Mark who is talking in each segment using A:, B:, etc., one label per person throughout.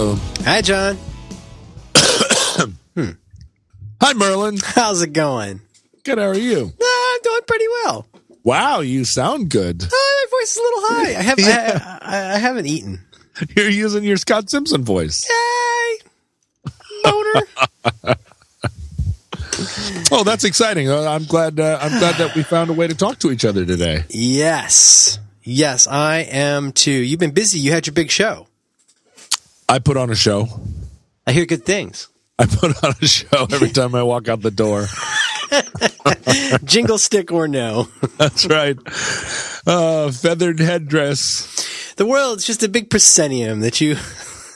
A: Hello.
B: Hi, John.
A: Hi, Merlin.
B: How's it going?
A: Good. How are you?
B: I'm doing pretty well.
A: Wow, you sound good.
B: Uh, my voice is a little high. I have I, I, I haven't eaten.
A: You're using your Scott Simpson voice.
B: Yay! Boner.
A: Oh, that's exciting. Uh, I'm glad. Uh, I'm glad that we found a way to talk to each other today.
B: yes. Yes, I am too. You've been busy. You had your big show.
A: I put on a show.
B: I hear good things.
A: I put on a show every time I walk out the door.
B: Jingle stick or no.
A: That's right. Uh, feathered headdress.
B: The world's just a big proscenium that you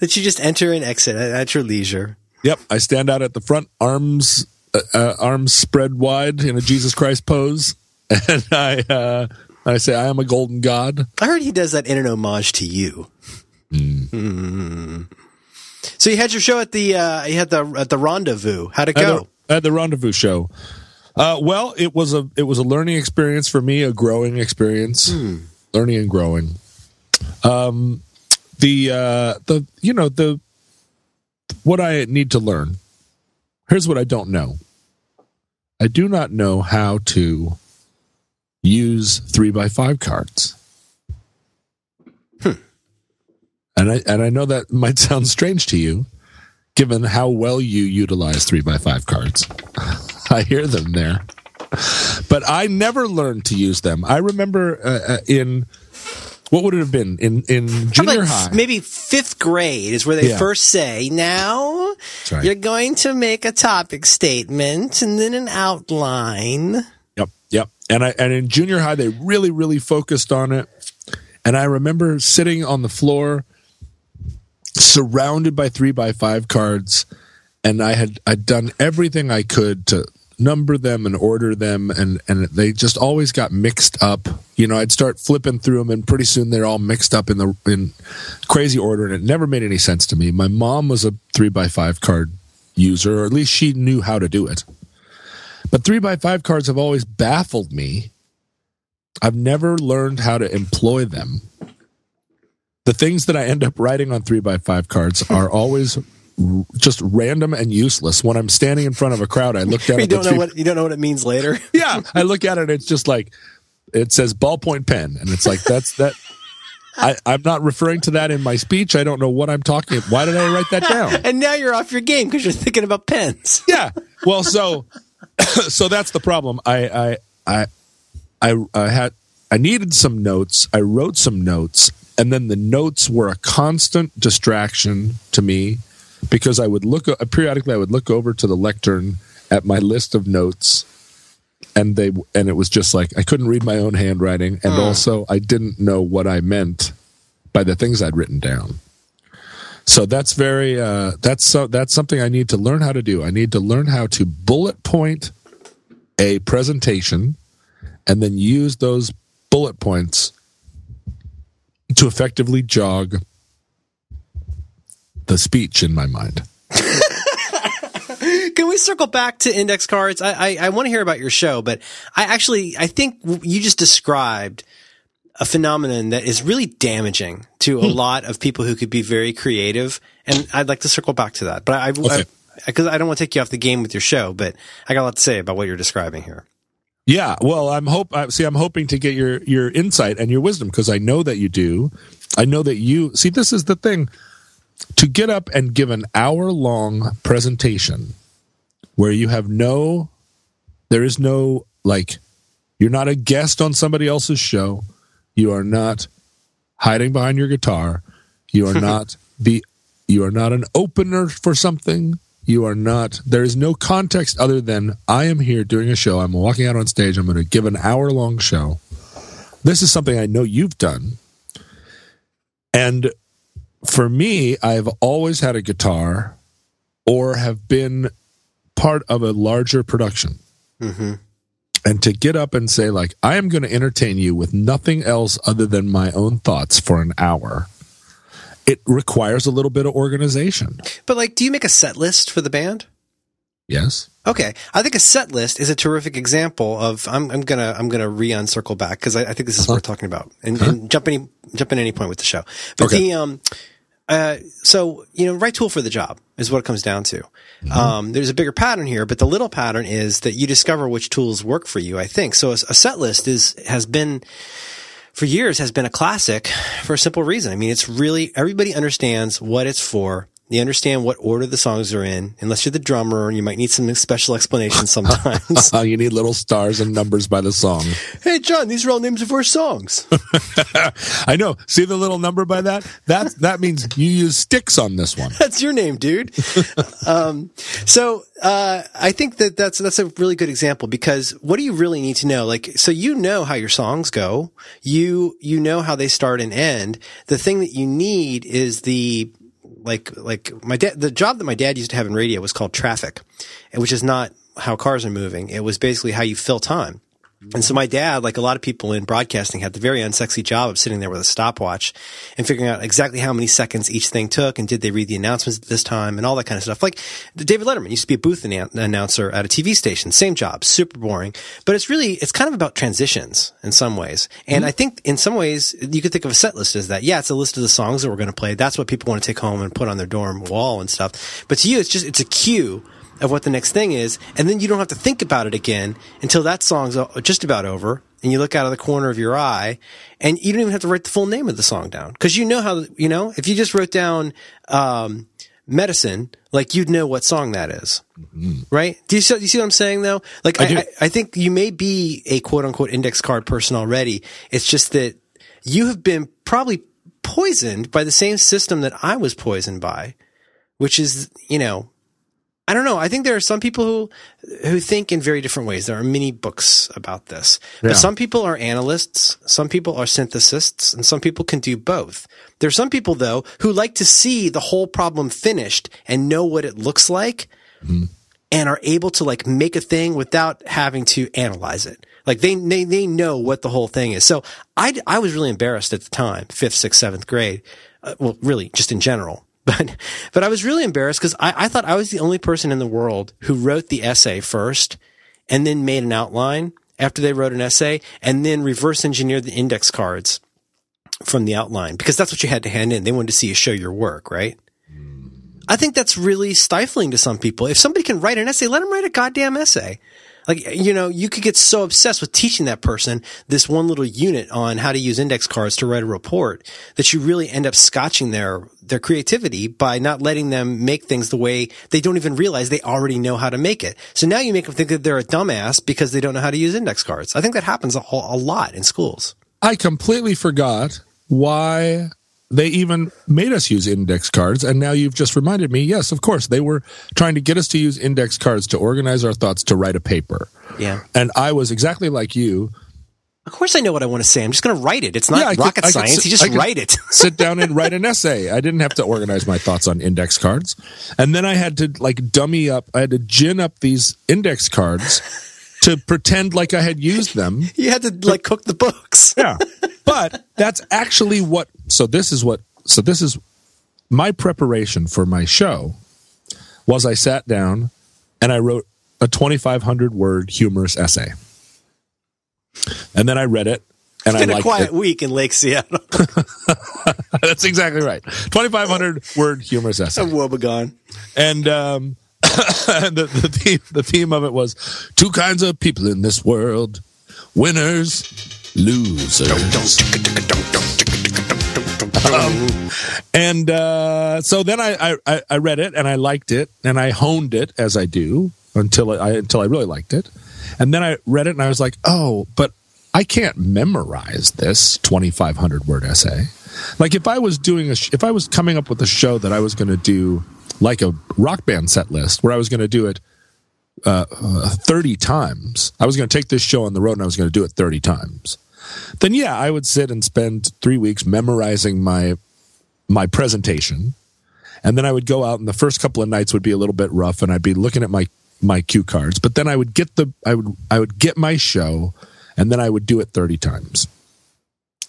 B: that you just enter and exit at, at your leisure.
A: Yep. I stand out at the front, arms uh, uh, arms spread wide in a Jesus Christ pose, and I uh, I say, "I am a golden god."
B: I heard he does that in an homage to you. Mm. So you had your show at the uh, you had the at the rendezvous. How'd it
A: at
B: go?
A: the, at the rendezvous show. Uh, well, it was a it was a learning experience for me, a growing experience, learning and growing. Um, the uh, the you know the what I need to learn. Here's what I don't know. I do not know how to use three by five cards. And I and I know that might sound strange to you, given how well you utilize three by five cards. I hear them there, but I never learned to use them. I remember uh, uh, in what would it have been in in junior high?
B: Maybe fifth grade is where they
A: Yeah.
B: first say, "Now
A: right.
B: you're going to make a topic statement and then an outline."
A: Yep, yep. And I and in junior high they really really focused on it. And I remember sitting on the floor surrounded by 3 by 5 cards and I had I'd done everything I could to number them and order them and and they just always got mixed up. You know, I'd start flipping through them and pretty soon they're all mixed up in the in crazy order and it never made any sense to me. My mom was a 3 by 5 card user or at least she knew how to do it. But three by five cards have always baffled me. I've never learned how to employ them. The things that I end up writing on three by five cards are always just random and useless. When I'm standing in front of a crowd, I look down
B: You
A: at the
B: don't know
A: three-
B: what you don't know what it means later.
A: yeah, I look at it. and It's just like it says ballpoint pen, and it's like that's that. I, I'm not referring to that in my speech. I don't know what I'm talking. Why did I write that down?
B: and now you're off your game because you're thinking about pens.
A: yeah. Well, so so that's the problem. I I I I, I had I needed some notes. I wrote some notes, and then the notes were a constant distraction to me because I would look periodically. I would look over to the lectern at my list of notes, and they and it was just like I couldn't read my own handwriting, and also I didn't know what I meant by the things I'd written down. So that's very uh, that's so that's something I need to learn how to do. I need to learn how to bullet point a presentation and then use those bullet points to effectively jog the speech in my mind.
B: Can we circle back to index cards? I I, I want to hear about your show, but I actually I think you just described a phenomenon that is really damaging to a hmm. lot of people who could be very creative, and I'd like to circle back to that. But I
A: Okay.
B: because I, don't want to take you off the game with your show, but I got a lot to say about what you're describing here.
A: Yeah, well, I'm hope I see I'm hoping to get your your insight and your wisdom because I know that you do. I know that you see this is the thing to get up and give an hour long presentation where you have no there is no like you're not a guest on somebody else's show. You are not hiding behind your guitar. You are not the you are not an opener for something. You are not there is no context other than I am here doing a show. I'm walking out on stage. I'm going to give an hour long show. This is something I know you've done. And for me, I've always had a guitar or have been part of a larger production. Mm-hmm. And to get up and say, like, I am going to entertain you with nothing else other than my own thoughts for an hour, it requires a little bit of organization.
B: But like, do you make a set list for the band?
A: Yes.
B: Okay, I think a set list is a terrific example of. I'm, I'm gonna I'm gonna re-uncircle back because I, I think this is worth talking about and, and jump any jump in any point with the show. But
A: Okay.
B: the um, uh, so you know, right tool for the job is what it comes down to. Um, there's a bigger pattern here, but the little pattern is that you discover which tools work for you. I think so. A, a set list is has been for years has been a classic for a simple reason. I mean, it's really everybody understands what it's for. They understand what order the songs are in. Unless you're the drummer, and you might need some special explanation sometimes.
A: You need little stars and numbers by the song.
B: hey, John, these are all names of our songs.
A: I know. See the little number by that? That that means you use sticks on this one.
B: that's your name, dude. um, so uh, I think that that's that's a really good example because what do you really need to know? Like, so you know how your songs go. You you know how they start and end. The thing that you need is the like like my dad the job that my dad used to have in radio was called traffic, which is not how cars are moving. It was basically how you fill time. And so my dad, like a lot of people in broadcasting, had the very unsexy job of sitting there with a stopwatch and figuring out exactly how many seconds each thing took and did they read the announcements at this time and all that kind of stuff. Like David Letterman used to be a booth announcer at a TV station, same job, super boring, but it's really, it's kind of about transitions in some ways. And mm-hmm. I think in some ways you could think of a set list as that. Yeah, it's a list of the songs that we're going to play. That's what people want to take home and put on their dorm wall and stuff. But to you, it's just, it's a cue of what the next thing is, and then you don't have to think about it again until that song's just about over, and you look out of the corner of your eye, and you don't even have to write the full name of the song down because you know how you know if you just wrote down um, medicine, like you'd know what song that is, mm-hmm. right? Do you, see, you see what I'm saying though? Like I, I, I think you may be a quote unquote index card person already. It's just that you have been probably poisoned by the same system that I was poisoned by, which is you know I don't know. I think there are some people who who think in very different ways. There are many books about this. But some people are analysts, some people are synthesists, and some people can do both. There are some people though who like to see the whole problem finished and know what it looks like mm-hmm. and are able to like make a thing without having to analyze it. Like they, they, they know what the whole thing is. So I, I was really embarrassed at the time, fifth, sixth, seventh grade. Uh, well, really just in general but but I was really embarrassed because I, I thought I was the only person in the world who wrote the essay first and then made an outline after they wrote an essay and then reverse engineered the index cards from the outline because that's what you had to hand in. They wanted to see you show your work, right? Hmm. I think that's really stifling to some people. If somebody can write an essay, let them write a goddamn essay. Like, you know, you could get so obsessed with teaching that person this one little unit on how to use index cards to write a report that you really end up scotching their, their creativity by not letting them make things the way they don't even realize they already know how to make it. So now you make them think that they're a dumbass because they don't know how to use index cards. I think that happens a, a lot in schools.
A: I completely forgot why they even made us use index cards and now you've just reminded me yes of course they were trying to get us to use index cards to organize our thoughts to write a paper
B: yeah
A: and i was exactly like you
B: of course I know what I want to say. I'm just going to write it. It's not yeah, rocket could, science. Sit, you just write it.
A: sit down and write an essay. I didn't have to organize my thoughts on index cards. And then I had to like dummy up. I had to gin up these index cards to pretend like I had used them.
B: You had to like cook the books.
A: yeah. But that's actually what so this is what so this is my preparation for my show was I sat down and I wrote a 2500 word humorous essay. And then I read it and
B: it's been
A: I
B: a quiet it. week in Lake Seattle.
A: That's exactly right. 2500 word humorous essay.
B: A woebegone.
A: And um the, the theme the theme of it was two kinds of people in this world winners losers. Um, and uh, so then I, I I read it and I liked it and I honed it as I do until I until I really liked it. And then I read it and I was like oh but I can't memorize this 2500 word essay like if I was doing a if I was coming up with a show that I was going to do like a rock band set list where I was going to do it uh, uh, 30 times. I was going to take this show on the road and I was going to do it 30 times. Then yeah, I would sit and spend 3 weeks memorizing my my presentation. And then I would go out and the first couple of nights would be a little bit rough and I'd be looking at my my cue cards, but then I would get the I would I would get my show and then I would do it 30 times.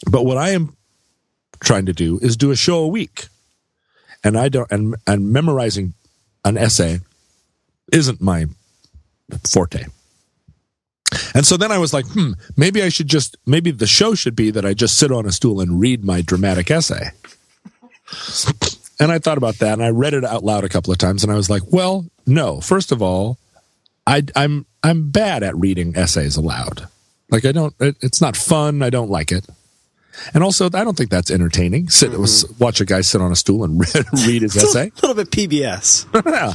A: But what I am trying to do is do a show a week and I don't and and memorizing an essay isn't my forte. And so then I was like, hmm, maybe I should just maybe the show should be that I just sit on a stool and read my dramatic essay. and I thought about that, and I read it out loud a couple of times, and I was like, well, no. First of all, I, I'm I'm bad at reading essays aloud. Like I don't. It, it's not fun. I don't like it. And also, I don't think that's entertaining. Sit, mm-hmm. watch a guy sit on a stool and read, read his essay.
B: A little bit PBS.
A: yeah.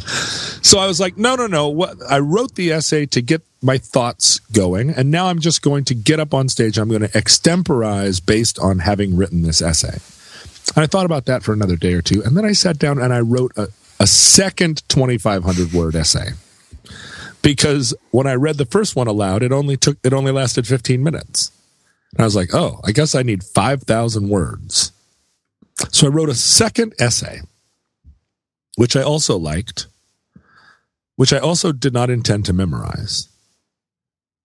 A: So I was like, no, no, no. What I wrote the essay to get my thoughts going, and now I'm just going to get up on stage. I'm going to extemporize based on having written this essay. And I thought about that for another day or two, and then I sat down and I wrote a, a second 2,500 word essay because when I read the first one aloud, it only took it only lasted 15 minutes. And I was like, oh, I guess I need 5,000 words. So I wrote a second essay, which I also liked, which I also did not intend to memorize.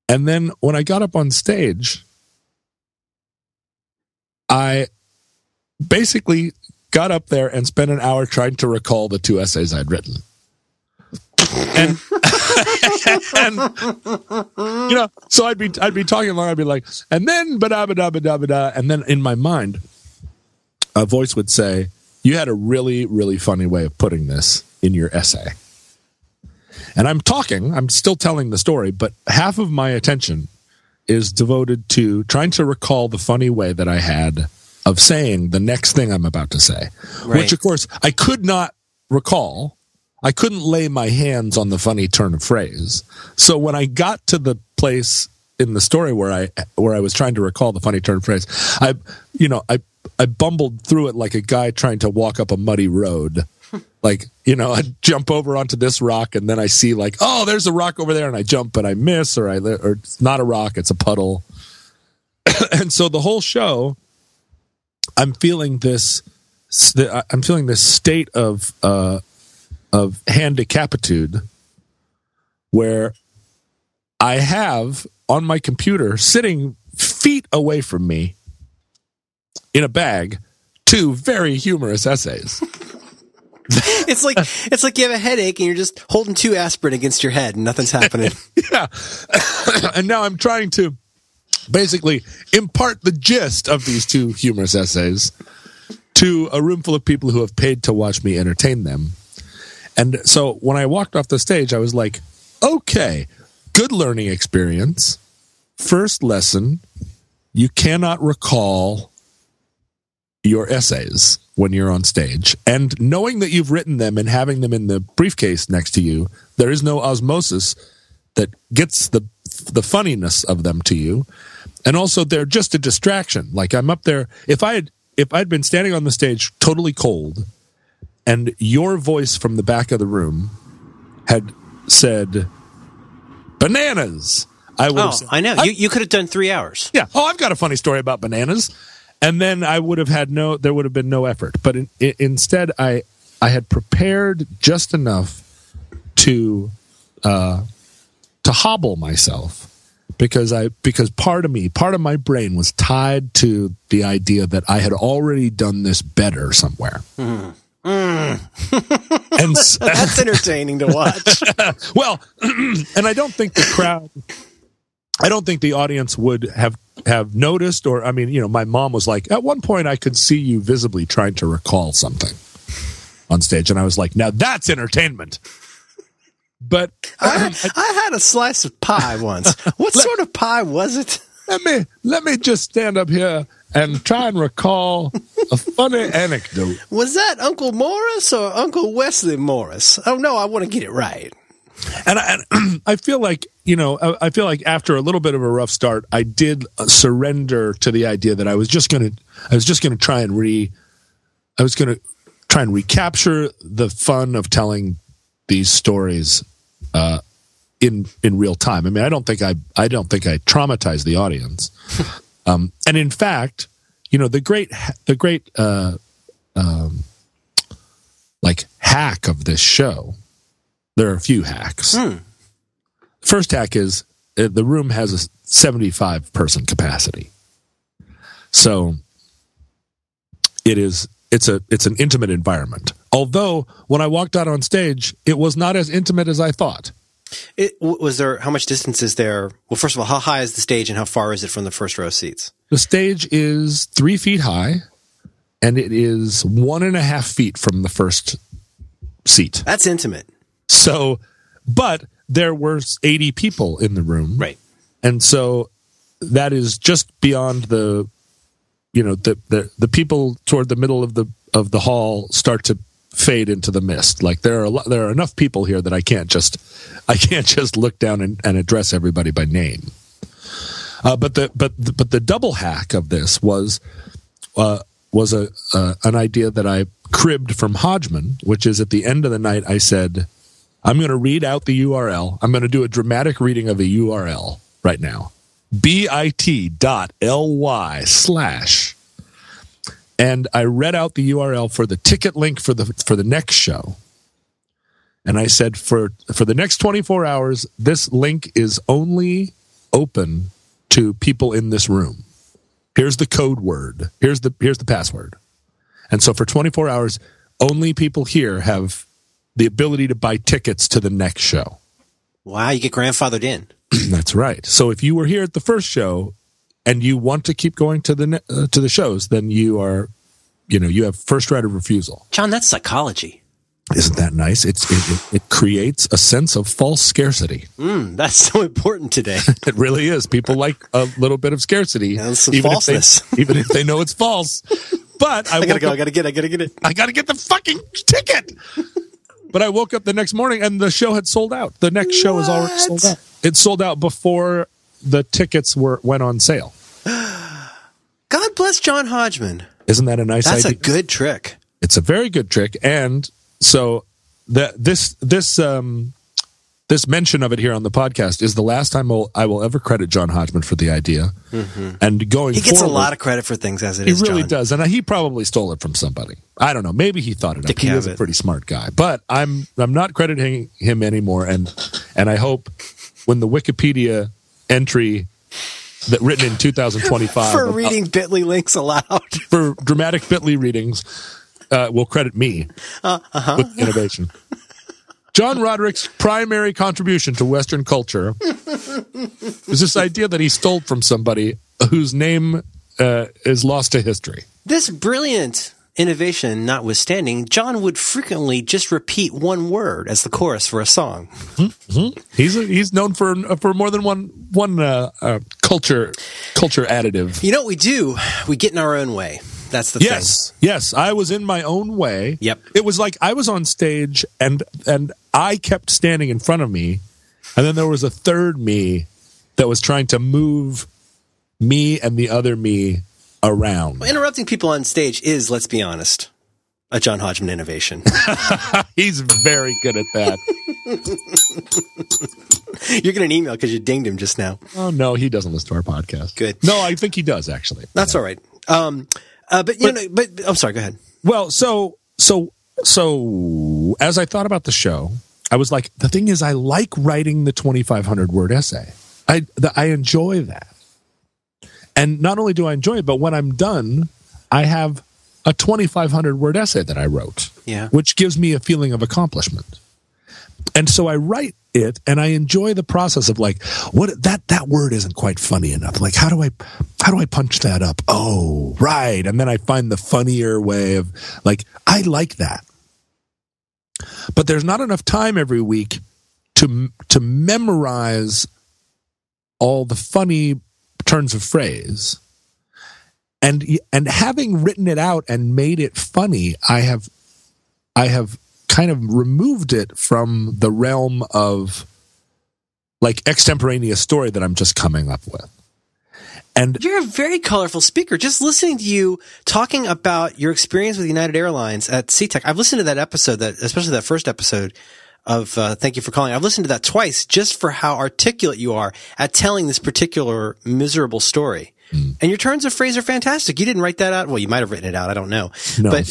A: And then when I got up on stage, I basically got up there and spent an hour trying to recall the two essays I'd written. And, and you know, so I'd be I'd be talking along, I'd be like, and then ba da ba da ba da ba da, and then in my mind, a voice would say, "You had a really really funny way of putting this in your essay." And I'm talking, I'm still telling the story, but half of my attention is devoted to trying to recall the funny way that I had of saying the next thing I'm about to say, right. which of course I could not recall. I couldn't lay my hands on the funny turn of phrase. So when I got to the place in the story where I where I was trying to recall the funny turn of phrase, I you know, I I bumbled through it like a guy trying to walk up a muddy road. like, you know, I jump over onto this rock and then I see like, oh, there's a rock over there and I jump but I miss or I or it's not a rock, it's a puddle. and so the whole show I'm feeling this. I'm feeling this state of uh, of handicapitude where I have on my computer sitting feet away from me in a bag two very humorous essays.
B: it's like it's like you have a headache and you're just holding two aspirin against your head and nothing's happening.
A: yeah. and now I'm trying to basically impart the gist of these two humorous essays to a room full of people who have paid to watch me entertain them. And so when I walked off the stage, I was like, okay, good learning experience. First lesson you cannot recall your essays when you're on stage. And knowing that you've written them and having them in the briefcase next to you, there is no osmosis that gets the the funniness of them to you and also they're just a distraction. Like I'm up there. If I had if I'd been standing on the stage totally cold, and your voice from the back of the room had said bananas, I would.
B: Oh, said, I know. I, you you could have done three hours.
A: Yeah. Oh, I've got a funny story about bananas, and then I would have had no. There would have been no effort. But in, in, instead, I I had prepared just enough to uh, to hobble myself because I because part of me, part of my brain was tied to the idea that I had already done this better somewhere. Mm.
B: Mm. and that's entertaining to watch.
A: well, and I don't think the crowd I don't think the audience would have have noticed or I mean, you know, my mom was like, at one point I could see you visibly trying to recall something on stage and I was like, now that's entertainment. But
B: I, I, had a slice of pie once. What sort of pie was it?
A: Let me let me just stand up here and try and recall a funny anecdote.
B: Was that Uncle Morris or Uncle Wesley Morris? Oh no, I want to get it right.
A: And I, and I feel like you know, I feel like after a little bit of a rough start, I did surrender to the idea that I was just going to, I was just going to try and re, I was going to try and recapture the fun of telling these stories uh, in in real time. I mean, I don't think I I don't think I traumatized the audience. Um, and in fact, you know, the great the great uh, um, like hack of this show. There are a few hacks. Hmm. First hack is uh, the room has a 75 person capacity. So it is it's a it's an intimate environment. Although when I walked out on stage, it was not as intimate as I thought.
B: It, was there how much distance is there? Well, first of all, how high is the stage and how far is it from the first row seats?
A: The stage is three feet high, and it is one and a half feet from the first seat.
B: That's intimate.
A: So, but there were 80 people in the room.
B: Right.
A: And so that is just beyond the, you know, the, the, the people toward the middle of the, of the hall start to fade into the mist. Like there are there are enough people here that I can't just, I can't just look down and, and address everybody by name. Uh, but the, but, the, but the double hack of this was, uh, was a, uh, an idea that I cribbed from Hodgman, which is at the end of the night, I said, I'm going to read out the URL. I'm going to do a dramatic reading of the URL right now. bit.ly slash. And I read out the URL for the ticket link for the for the next show. And I said for for the next 24 hours, this link is only open to people in this room. Here's the code word. Here's the here's the password. And so for 24 hours, only people here have the ability to buy tickets to the next show.
B: Wow, you get grandfathered in.
A: That's right. So if you were here at the first show and you want to keep going to the uh, to the shows, then you are, you know, you have first right of refusal.
B: John, that's psychology.
A: Isn't that nice? It's it, it, it creates a sense of false scarcity.
B: Mm, that's so important today.
A: it really is. People like a little bit of scarcity,
B: Yeah, some
A: even
B: falseness.
A: if they even if they know it's false. But I,
B: I gotta go.
A: up-
B: I gotta get. I gotta get it.
A: I got to get the fucking ticket. but I woke up the next morning and the show had sold out. The next show is already sold out. It sold out before the tickets were went on sale.
B: God bless John Hodgman.
A: Isn't that a nice
B: That's a good trick.
A: it's a very good trick and so that this this um this mention of it here on the podcast is the last time I'll, I will ever credit John Hodgman for the idea. And going
B: Mm-hmm. He gets a lot of credit for things as it
A: He
B: is.
A: really
B: John.
A: does, and he probably stole it from somebody. I don't know. Maybe he thought it up.
B: Dick
A: He is a pretty smart guy, but I'm I'm not crediting him anymore. And and I hope when the Wikipedia entry that written in 2025
B: For reading Bitly links aloud.
A: for dramatic Bitly readings uh, will credit me
B: Uh-huh.
A: with innovation. John Roderick's primary contribution to Western culture is this idea that he stole from somebody whose name uh, is lost to history.
B: This brilliant innovation notwithstanding, John would frequently just repeat one word as the chorus for a song.
A: He's a, he's known for for more than one one uh, uh, culture culture additive.
B: You know what we do? We get in our own way. That's the
A: Yes, yes. I was in my own way.
B: Yep.
A: It was like I was on stage and and I kept standing in front of me, and then there was a third me that was trying to move me and the other me around.
B: thing. Interrupting people on stage is, let's be honest, a John Hodgman innovation.
A: He's very good at that.
B: You're getting an email because you dinged him just now.
A: oh no, he doesn't listen to our podcast.
B: Good.
A: No, I think he does actually.
B: That's all right. Um, uh, but you know, but I'm sorry. Go ahead.
A: Well, so so so as I thought about the show, I was like, the thing is, I like writing the 2,500 word essay. I the, I enjoy that, and not only do I enjoy it, but when I'm done, I have a 2,500 word essay that I wrote,
B: Yeah.
A: which gives me a feeling of accomplishment. And so I write it, and I enjoy the process of like, what that that word isn't quite funny enough. Like, how do I how do I punch that up? Oh, right. And then I find the funnier way of like, I like that. But there's not enough time every week to to memorize all the funny turns of phrase. And and having written it out and made it funny, I have I have kind of removed it from the realm of like extemporaneous story that I'm just coming up with. And
B: You're a very colorful speaker. Just listening to you talking about your experience with United Airlines at SeaTac. I've listened to that episode, that especially that first episode of uh, Thank You for Calling. I've listened to that twice just for how articulate you are at telling this particular miserable story. And your turns of phrase are fantastic. You didn't write that out. Well, you might have written it out. I don't know.
A: No.
B: But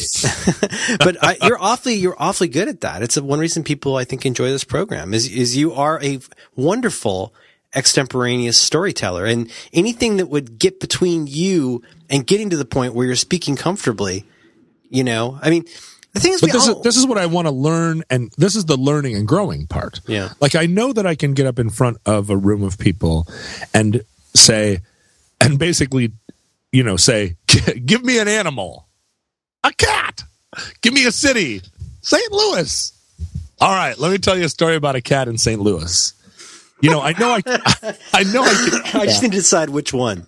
B: but I, you're awfully you're awfully good at that. It's a, one reason people I think enjoy this program is is you are a wonderful extemporaneous storyteller and anything that would get between you and getting to the point where you're speaking comfortably, you know. I mean, the thing is,
A: but
B: we
A: this
B: all,
A: is this is what I want to learn, and this is the learning and growing part.
B: Yeah.
A: like I know that I can get up in front of a room of people and say, and basically, you know, say, "Give me an animal," A cat. Give me a city. St. Louis. All right, let me tell you a story about a cat in St. Louis. You know, I know I, I know I.
B: I just need to decide which one.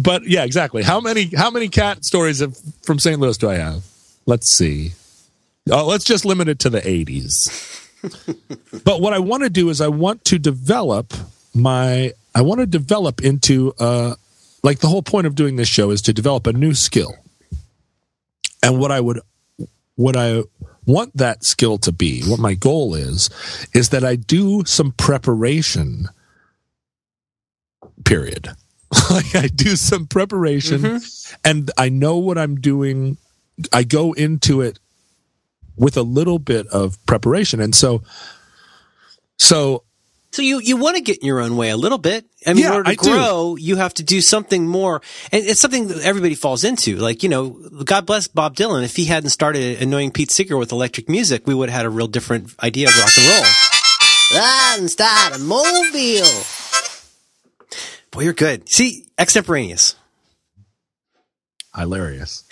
A: But yeah, exactly. How many how many cat stories of, from St. Louis do I have? Let's see. Oh, let's just limit it to the 80s. but what I want to do is I want to develop my I want to develop into uh like the whole point of doing this show is to develop a new skill. And what I would what I want that skill to be, what my goal is, is that I do some preparation period. like I do some preparation mm-hmm. and I know what I'm doing. I go into it with a little bit of preparation. And so, so,
B: so you, you want to get in your own way a little bit. I mean, yeah, in order to I grow, do. you have to do something more. And it's something that everybody falls into. Like, you know, God bless Bob Dylan. If he hadn't started annoying Pete Seeger with electric music, we would have had a real different idea of rock and roll. Run, start a mobile. Boy, you're good. See, extemporaneous.
A: Hilarious.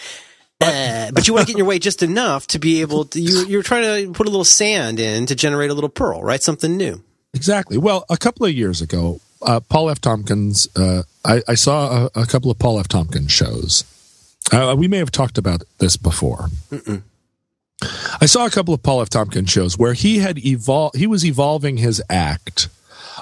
B: Uh, but you want to get in your way just enough to be able to, you, you're trying to put a little sand in to generate a little pearl, right? Something new.
A: Exactly. Well, a couple of years ago, uh, Paul F. Tompkins, uh, I, I, saw a, a, couple of Paul F. Tompkins shows. Uh, we may have talked about this before. Mm-mm. I saw a couple of Paul F. Tompkins shows where he had evolved, he was evolving his act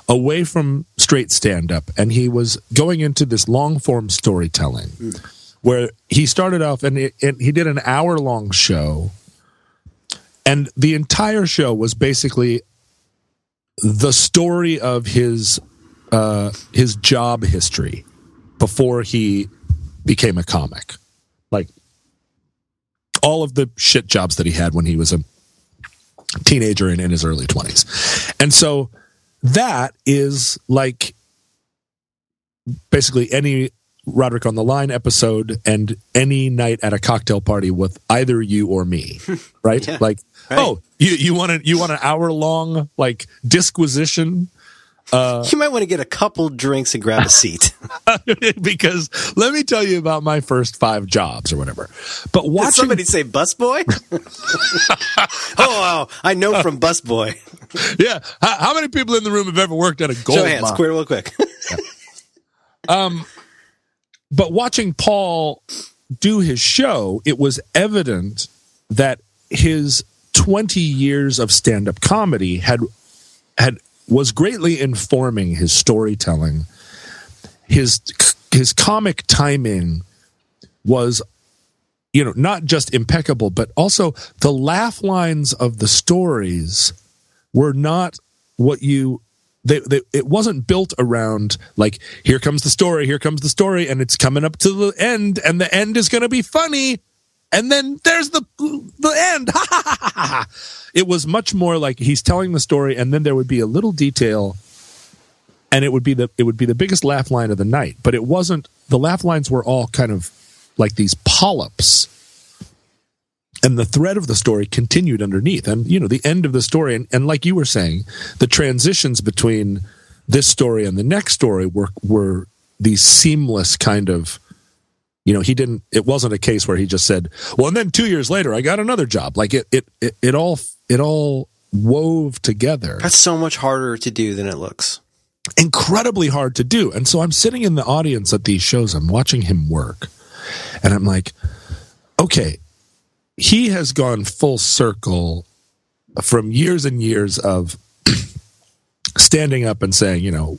A: away from straight stand up and he was going into this long form storytelling. Mm where he started off and, it, and he did an hour long show and the entire show was basically the story of his uh, his job history before he became a comic. Like all of the shit jobs that he had when he was a teenager and in his early 20s and so that is like basically any Roderick on the Line episode and any night at a cocktail party with either you or me, right? yeah, like, right. oh, you you want an you want an hour long like disquisition.
B: Uh, you might want to get a couple drinks and grab a seat
A: because let me tell you about my first five jobs or whatever. But watching Did
B: somebody say busboy. oh, wow. I know from busboy.
A: yeah. How, how, many people in the room have ever worked at a gold?
B: Show hands, mine? real quick.
A: yeah. Um but watching Paul do his show, it was evident that his 20 years of stand-up comedy had had was greatly informing his storytelling. His his comic timing was you know not just impeccable but also the laugh lines of the stories were not what you they, they, it wasn't built around like here comes the story here comes the story and it's coming up to the end and the end is going to be funny and then there's the the end. It was much more like he's telling the story and then there would be a little detail and it would be the it would be the biggest laugh line of the night. But it wasn't the laugh lines were all kind of like these polyps and the thread of the story continued underneath. And you know the end of the story and, and like you were saying the transitions between this story and the next story were were these seamless kind of you know he didn't it wasn't a case where he just said well and then two years later i got another job. Like it it it, it all it all wove together.
B: That's so much harder to do than it looks.
A: Incredibly hard to do. And so i'm sitting in the audience at these shows. I'm watching him work. And i'm like okay he has gone full circle from years and years of standing up and saying, you know,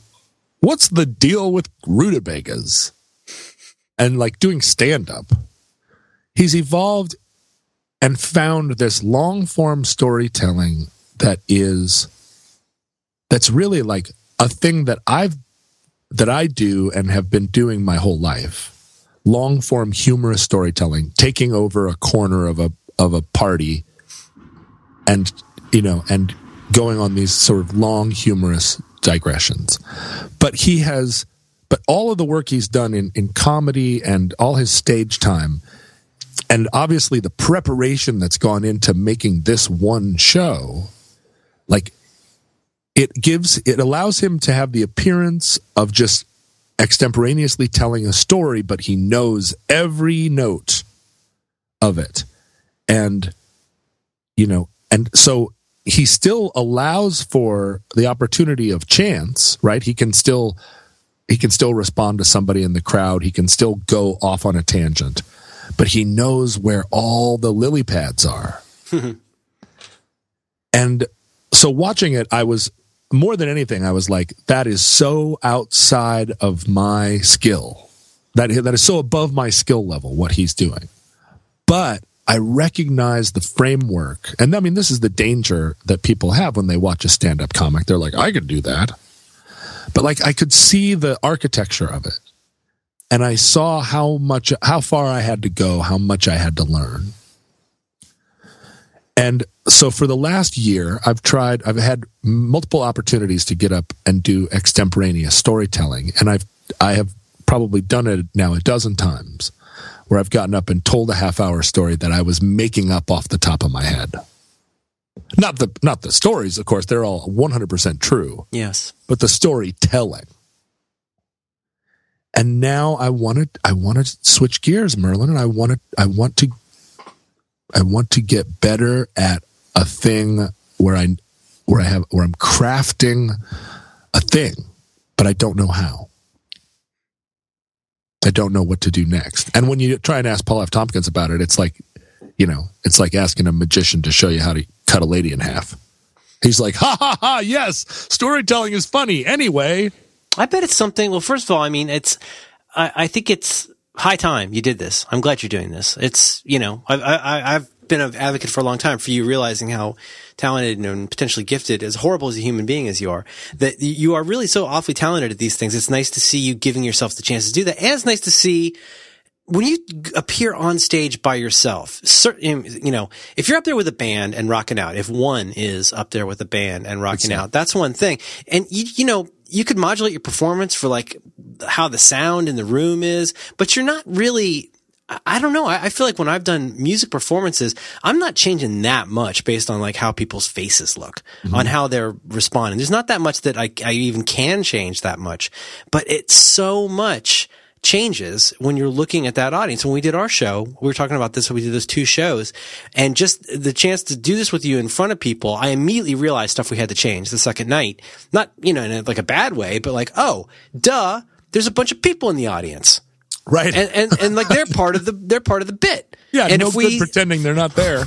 A: what's the deal with rutabagas? And like doing stand up. He's evolved and found this long form storytelling that is, that's really like a thing that I've, that I do and have been doing my whole life long form humorous storytelling, taking over a corner of a of a party, and you know, and going on these sort of long humorous digressions. But he has, but all of the work he's done in in comedy and all his stage time, and obviously the preparation that's gone into making this one show, like it gives it allows him to have the appearance of just extemporaneously telling a story, but he knows every note of it. And, you know, and so he still allows for the opportunity of chance, right? He can still, he can still respond to somebody in the crowd. He can still go off on a tangent, but he knows where all the lily pads are. and so watching it, I was more than anything, I was like, that is so outside of my skill. That, that is so above my skill level, what he's doing. But I recognize the framework. And I mean, this is the danger that people have when they watch a stand up comic. They're like, I could do that. But like, I could see the architecture of it. And I saw how much, how far I had to go, how much I had to learn. And so for the last year, I've tried, I've had multiple opportunities to get up and do extemporaneous storytelling. And I've, I have probably done it now a dozen times where I've gotten up and told a half hour story that I was making up off the top of my head. Not the, not the stories, of course, they're all 100% true.
B: Yes.
A: But the storytelling. And now I want to, I want to switch gears, Merlin, and I want to, I want to I want to get better at a thing where I where I have where I'm crafting a thing, but I don't know how. I don't know what to do next. And when you try and ask Paul F. Tompkins about it, it's like, you know, it's like asking a magician to show you how to cut a lady in half. He's like, ha ha ha, yes, storytelling is funny. Anyway.
B: I bet it's something. Well, first of all, I mean, it's, I, I think it's high time you did this. I'm glad you're doing this. It's, you know, I, I, I've been an advocate for a long time for you realizing how talented and potentially gifted, as horrible as a human being as you are, that you are really so awfully talented at these things. It's nice to see you giving yourself the chance to do that. And it's nice to see when you appear on stage by yourself, certain, you know, if you're up there with a band and rocking out, if one is up there with a band and rocking out, that's one thing. And you, you know, you could modulate your performance for like how the sound in the room is, but you're not really I don't know. I feel like when I've done music performances, I'm not changing that much based on like how people's faces look, mm-hmm. on how they're responding. There's not that much that I, I even can change that much, but it's so much changes when you're looking at that audience. When we did our show, we were talking about this. We did those two shows and just the chance to do this with you in front of people. I immediately realized stuff we had to change the second night. Not, you know, in a, like a bad way, but like, oh, duh, there's a bunch of people in the audience
A: right?
B: And, and and like they're part of the they're part of the bit.
A: Yeah,
B: and
A: no if we, pretending they're not there.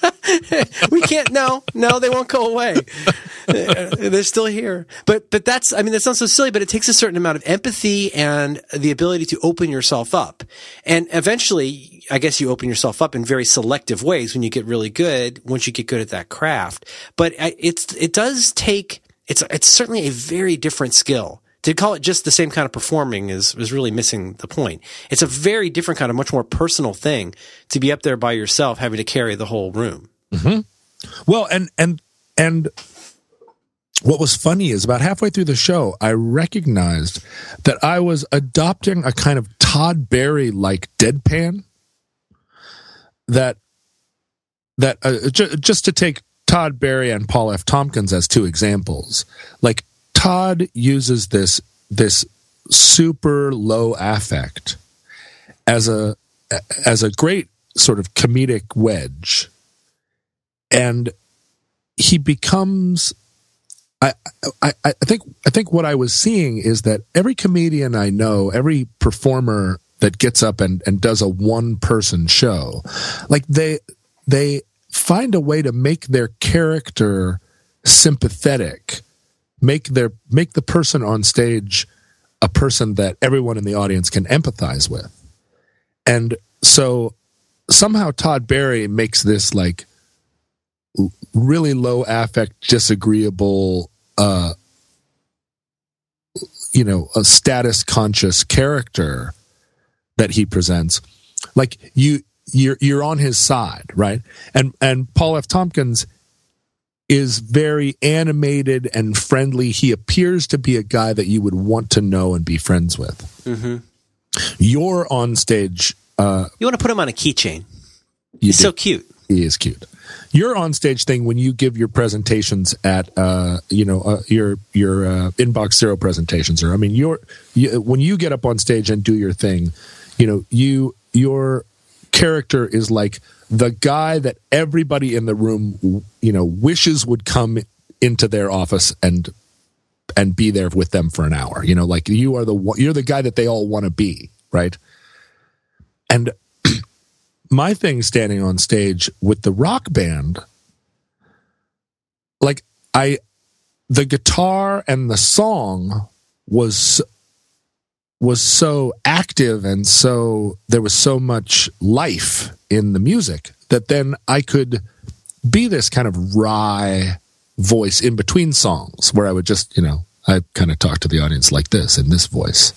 B: we can't. No, no, they won't go away. they're still here. But but that's. I mean, that sounds so silly, but it takes a certain amount of empathy and the ability to open yourself up. And eventually, I guess you open yourself up in very selective ways when you get really good. Once you get good at that craft, but uh, it's it does take. It's it's certainly a very different skill to call it just the same kind of performing is is really missing the point. It's a very different kind of much more personal thing to be up there by yourself having to carry the whole room.
A: Mm-hmm. Well, and and and what was funny is about halfway through the show, I recognized that I was adopting a kind of Todd Barry like deadpan. That that uh, just to take Todd Barry and Paul F. Tompkins as two examples, like Todd uses this this super low affect as a as a great sort of comedic wedge. And he becomes I, I I think I think what I was seeing is that every comedian I know, every performer that gets up and, and does a one person show, like they they find a way to make their character sympathetic make their make the person on stage a person that everyone in the audience can empathize with. And so somehow Todd Barry makes this like really low affect, disagreeable, uh, you know, a status conscious character that he presents. Like you, you're, you're on his side, right? And, and Paul F. Tompkins is very animated and friendly. He appears to be a guy that you would want to know and be friends with.
B: Mm-hmm.
A: You're on stage. Uh,
B: you want to put him on a keychain. He's do. so cute.
A: He is cute. Your on stage thing when you give your presentations at uh, you know uh, your your uh, inbox zero presentations or I mean your you, when you get up on stage and do your thing, you know you your character is like the guy that everybody in the room, you know, wishes would come into their office and and be there with them for an hour. You know, like you are the you're the guy that they all want to be, right? And my thing standing on stage with the rock band, like I, the guitar and the song was was so active and so there was so much life in the music that then I could be this kind of wry voice in between songs where I would just, you know, I kind of talk to the audience like this in this voice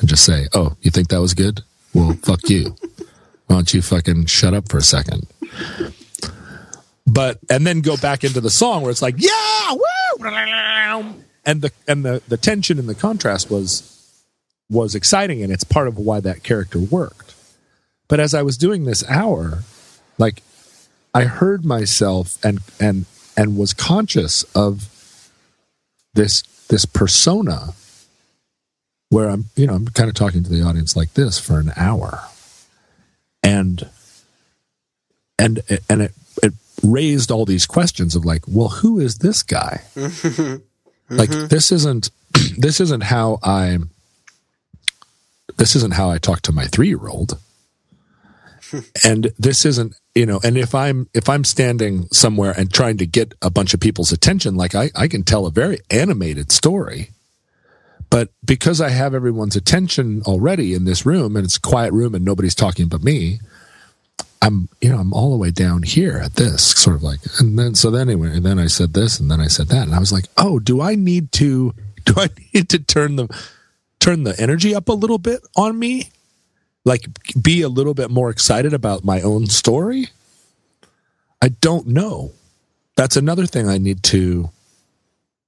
A: and just say, Oh, you think that was good? Well, fuck you. Why don't you fucking shut up for a second? But and then go back into the song where it's like, yeah, woo, and the and the the tension and the contrast was was exciting and it's part of why that character worked. But as I was doing this hour, like I heard myself and and and was conscious of this this persona where I'm you know I'm kind of talking to the audience like this for an hour and and and it it raised all these questions of like well who is this guy like this isn't this isn't how I this isn't how I talk to my 3-year-old and this isn't you know and if i'm if i'm standing somewhere and trying to get a bunch of people's attention like i i can tell a very animated story. But because i have everyone's attention already in this room and it's a quiet room and nobody's talking but me i'm you know i'm all the way down here at this sort of like and then so then anyway and then i said this and then i said that. And i was like oh do i need to do i need to turn the turn the energy up a little bit on me? Like be a little bit more excited about my own story? I don't know. That's another thing i need to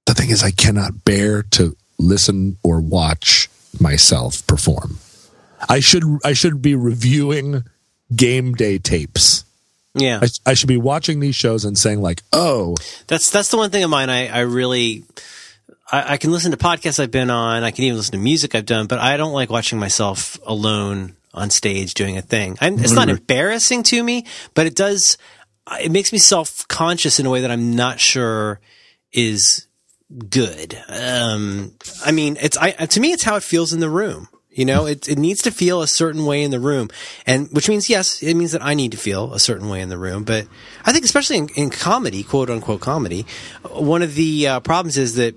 A: the thing is i cannot bear to listen or watch myself perform. I should i should be reviewing game day tapes.
B: Yeah.
A: I, I should be watching these shows and saying like oh.
B: That's that's the one thing of mine. I I really I, I can listen to podcasts I've been on. I can even listen to music I've done, but I don't like watching myself alone on stage doing a thing. I'm, it's not embarrassing to me, but it does. It makes me self conscious in a way that I'm not sure is good. Um, I mean, it's I to me, it's how it feels in the room. You know, it it needs to feel a certain way in the room, and which means yes, it means that I need to feel a certain way in the room. But I think, especially in, in comedy, quote unquote comedy, one of the uh, problems is that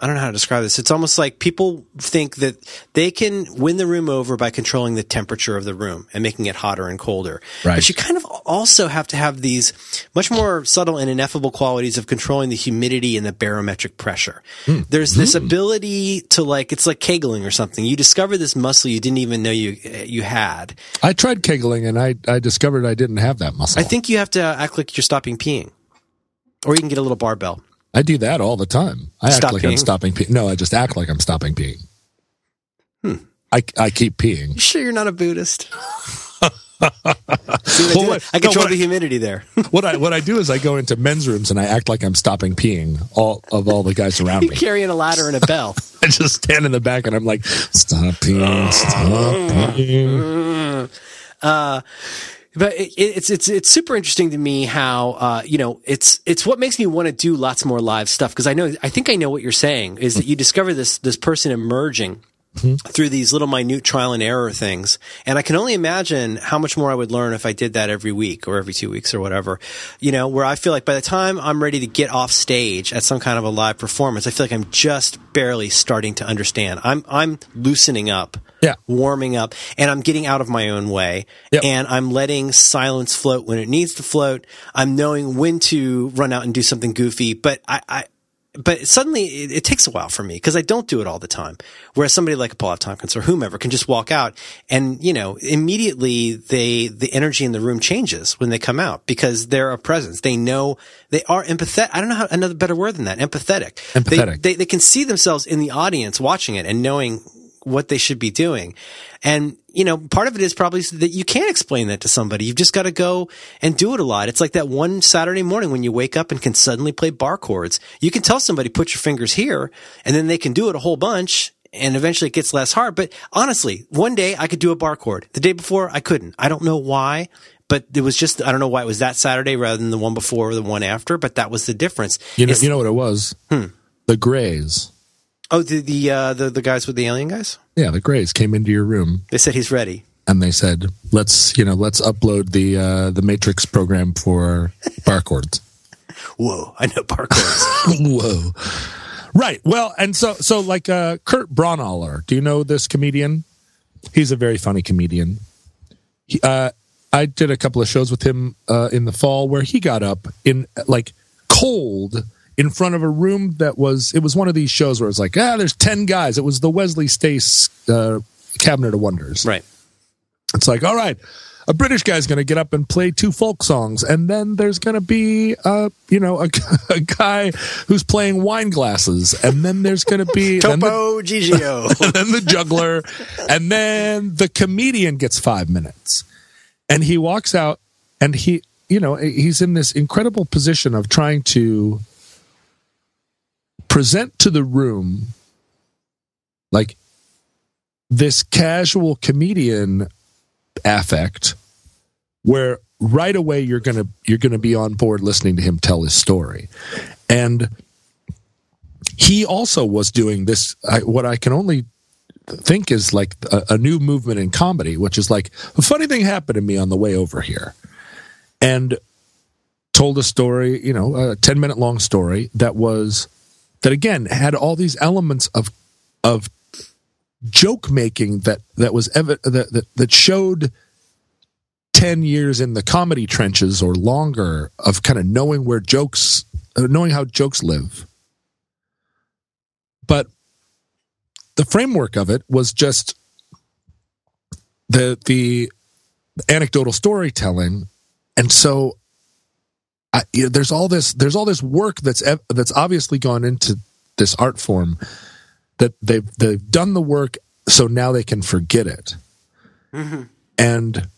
B: I don't know how to describe this. It's almost like people think that they can win the room over by controlling the temperature of the room and making it hotter and colder.
A: Right.
B: But you kind of also have to have these much more subtle and ineffable qualities of controlling the humidity and the barometric pressure. Hmm. There's this hmm. ability to like, it's like kegling or something. You discover this muscle you didn't even know you, you had.
A: i tried kegling and i i discovered i didn't have that muscle
B: I think you have to act like you're stopping peeing. Or you can get a little barbell.
A: I do that all the time. I
B: Stop
A: act like I'm stopping peeing. No, I just act like I'm stopping peeing.
B: Hmm.
A: I, I keep peeing.
B: You sure you're not a Buddhist? See
A: Well, what-
B: I control
A: no,
B: the humidity there.
A: What I what I do is I go into men's rooms and I act like I'm stopping peeing all of all the guys around me.
B: carrying a ladder and a bell.
A: I just stand in the back and I'm like, stop peeing, stop peeing.
B: But it, it's it's it's super interesting to me how uh, you know it's it's what makes me want to do lots more live stuff because I know I think I know what you're saying is that you discover this this person emerging Mm-hmm. through these little minute trial and error things and I can only imagine how much more I would learn if I did that every week or every two weeks or whatever you know where I feel like by the time I'm ready to get off stage at some kind of a live performance I feel like I'm just barely starting to understand I'm I'm loosening up
A: Yeah.
B: warming up and I'm getting out of my own way
A: Yep.
B: and I'm letting silence float when it needs to float. I'm knowing when to run out and do something goofy, but I, I but suddenly it, it takes a while for me because I don't do it all the time. Whereas somebody like Paul F. Tompkins or whomever can just walk out and, you know, immediately they, the energy in the room changes when they come out because they're a presence. They know they are empathetic. I don't know how another better word than that. Empathetic.
A: Empathetic.
B: They, they, they can see themselves in the audience watching it and knowing what they should be doing. And, you know, part of it is probably that you can't explain that to somebody. You've just got to go and do it a lot. It's like that one Saturday morning when you wake up and can suddenly play bar chords. You can tell somebody, put your fingers here, and then they can do it a whole bunch. and eventually it gets less hard. But honestly, one day I could do a bar chord. The day before I couldn't. I don't know why, but it was just, I don't know why it was that Saturday rather than the one before or the one after, but that was the difference.
A: You know,
B: It's-
A: you know what it was? Hmm. The Greys.
B: Oh, the, the, uh, the, the guys with the alien guys?
A: Yeah, the Greys came into your room
B: They said he's ready.
A: and they said, "Let's, you know, let's upload the uh, the Matrix program for bar chords."
B: Whoa, I know bar chords.
A: Whoa. Right. Well, and so so like uh, Kurt Braunohler. Do you know this comedian? He's a very funny comedian. He, uh, I did a couple of shows with him uh, in the fall where he got up in like cold in front of a room that was it was one of these shows where it's like ah there's 10 guys it was the Wesley Stace uh, Cabinet of Wonders
B: right.
A: it's like, all right, a British guy's going to get up and play two folk songs, and then there's going to be, uh, you know, a, a guy who's playing wine glasses, and then there's going to be then the,
B: Topo Gigio.
A: and then the juggler, and then the comedian gets five minutes, and he walks out, and he, you know, he's in this incredible position of trying to present to the room, like this casual comedian affect where right away you're going to you're going to be on board listening to him tell his story. And he also was doing this I, what i can only think is like a, a new movement in comedy which is like a funny thing happened to me on the way over here. And told a story you know a 10 minute long story that was that again had all these elements of of joke making that that was evi- that, that that showed 10 years in the comedy trenches or longer of kind of knowing where jokes uh, knowing how jokes live. But the framework of it was just the the anecdotal storytelling. And so I, you know, there's all this there's all this work that's that's obviously gone into this art form that they've they've done the work so now they can forget it. Mm-hmm. And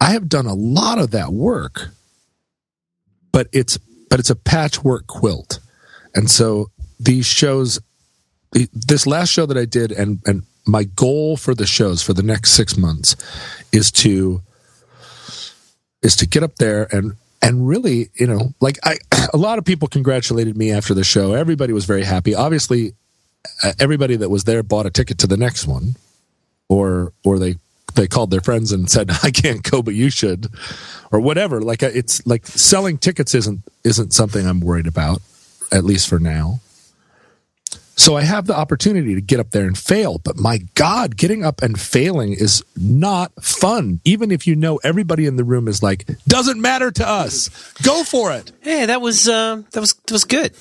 A: i have done a lot of that work but it's but it's a patchwork quilt. And so these shows this last show that i did and and my goal for the shows for the next six months is to is to get up there and and really you know like i a lot of people congratulated me after the show. Everybody was very happy. Obviously uh, everybody that was there bought a ticket to the next one or or they they called their friends and said i can't go but you should or whatever. Like uh, it's like selling tickets isn't isn't something i'm worried about at least for now so i have the opportunity to get up there and fail but my god getting up and failing is not fun even if you know everybody in the room is like doesn't matter to us go for it
B: Hey, that was uh, that was that was good.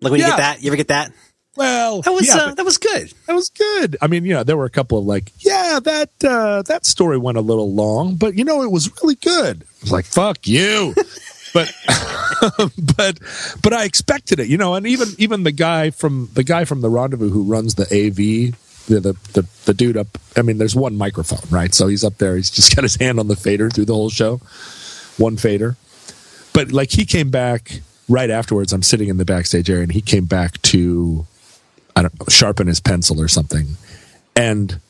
B: Like when you get that, you ever get that?
A: well
B: That was
A: yeah,
B: uh, that was good.
A: That was good. I mean, you know, there were a couple of like, yeah, that uh, that story went a little long, but you know, it was really good. I was like, fuck you. But but but I expected it, you know, and even even the guy from the guy from the rendezvous who runs the AV, the the the, the dude up. I mean, there's one microphone, right? So he's up there. He's just got his hand on the fader through the whole show, one fader. But like he came back right afterwards. I'm sitting in the backstage area, and he came back to I don't know, sharpen his pencil or something. And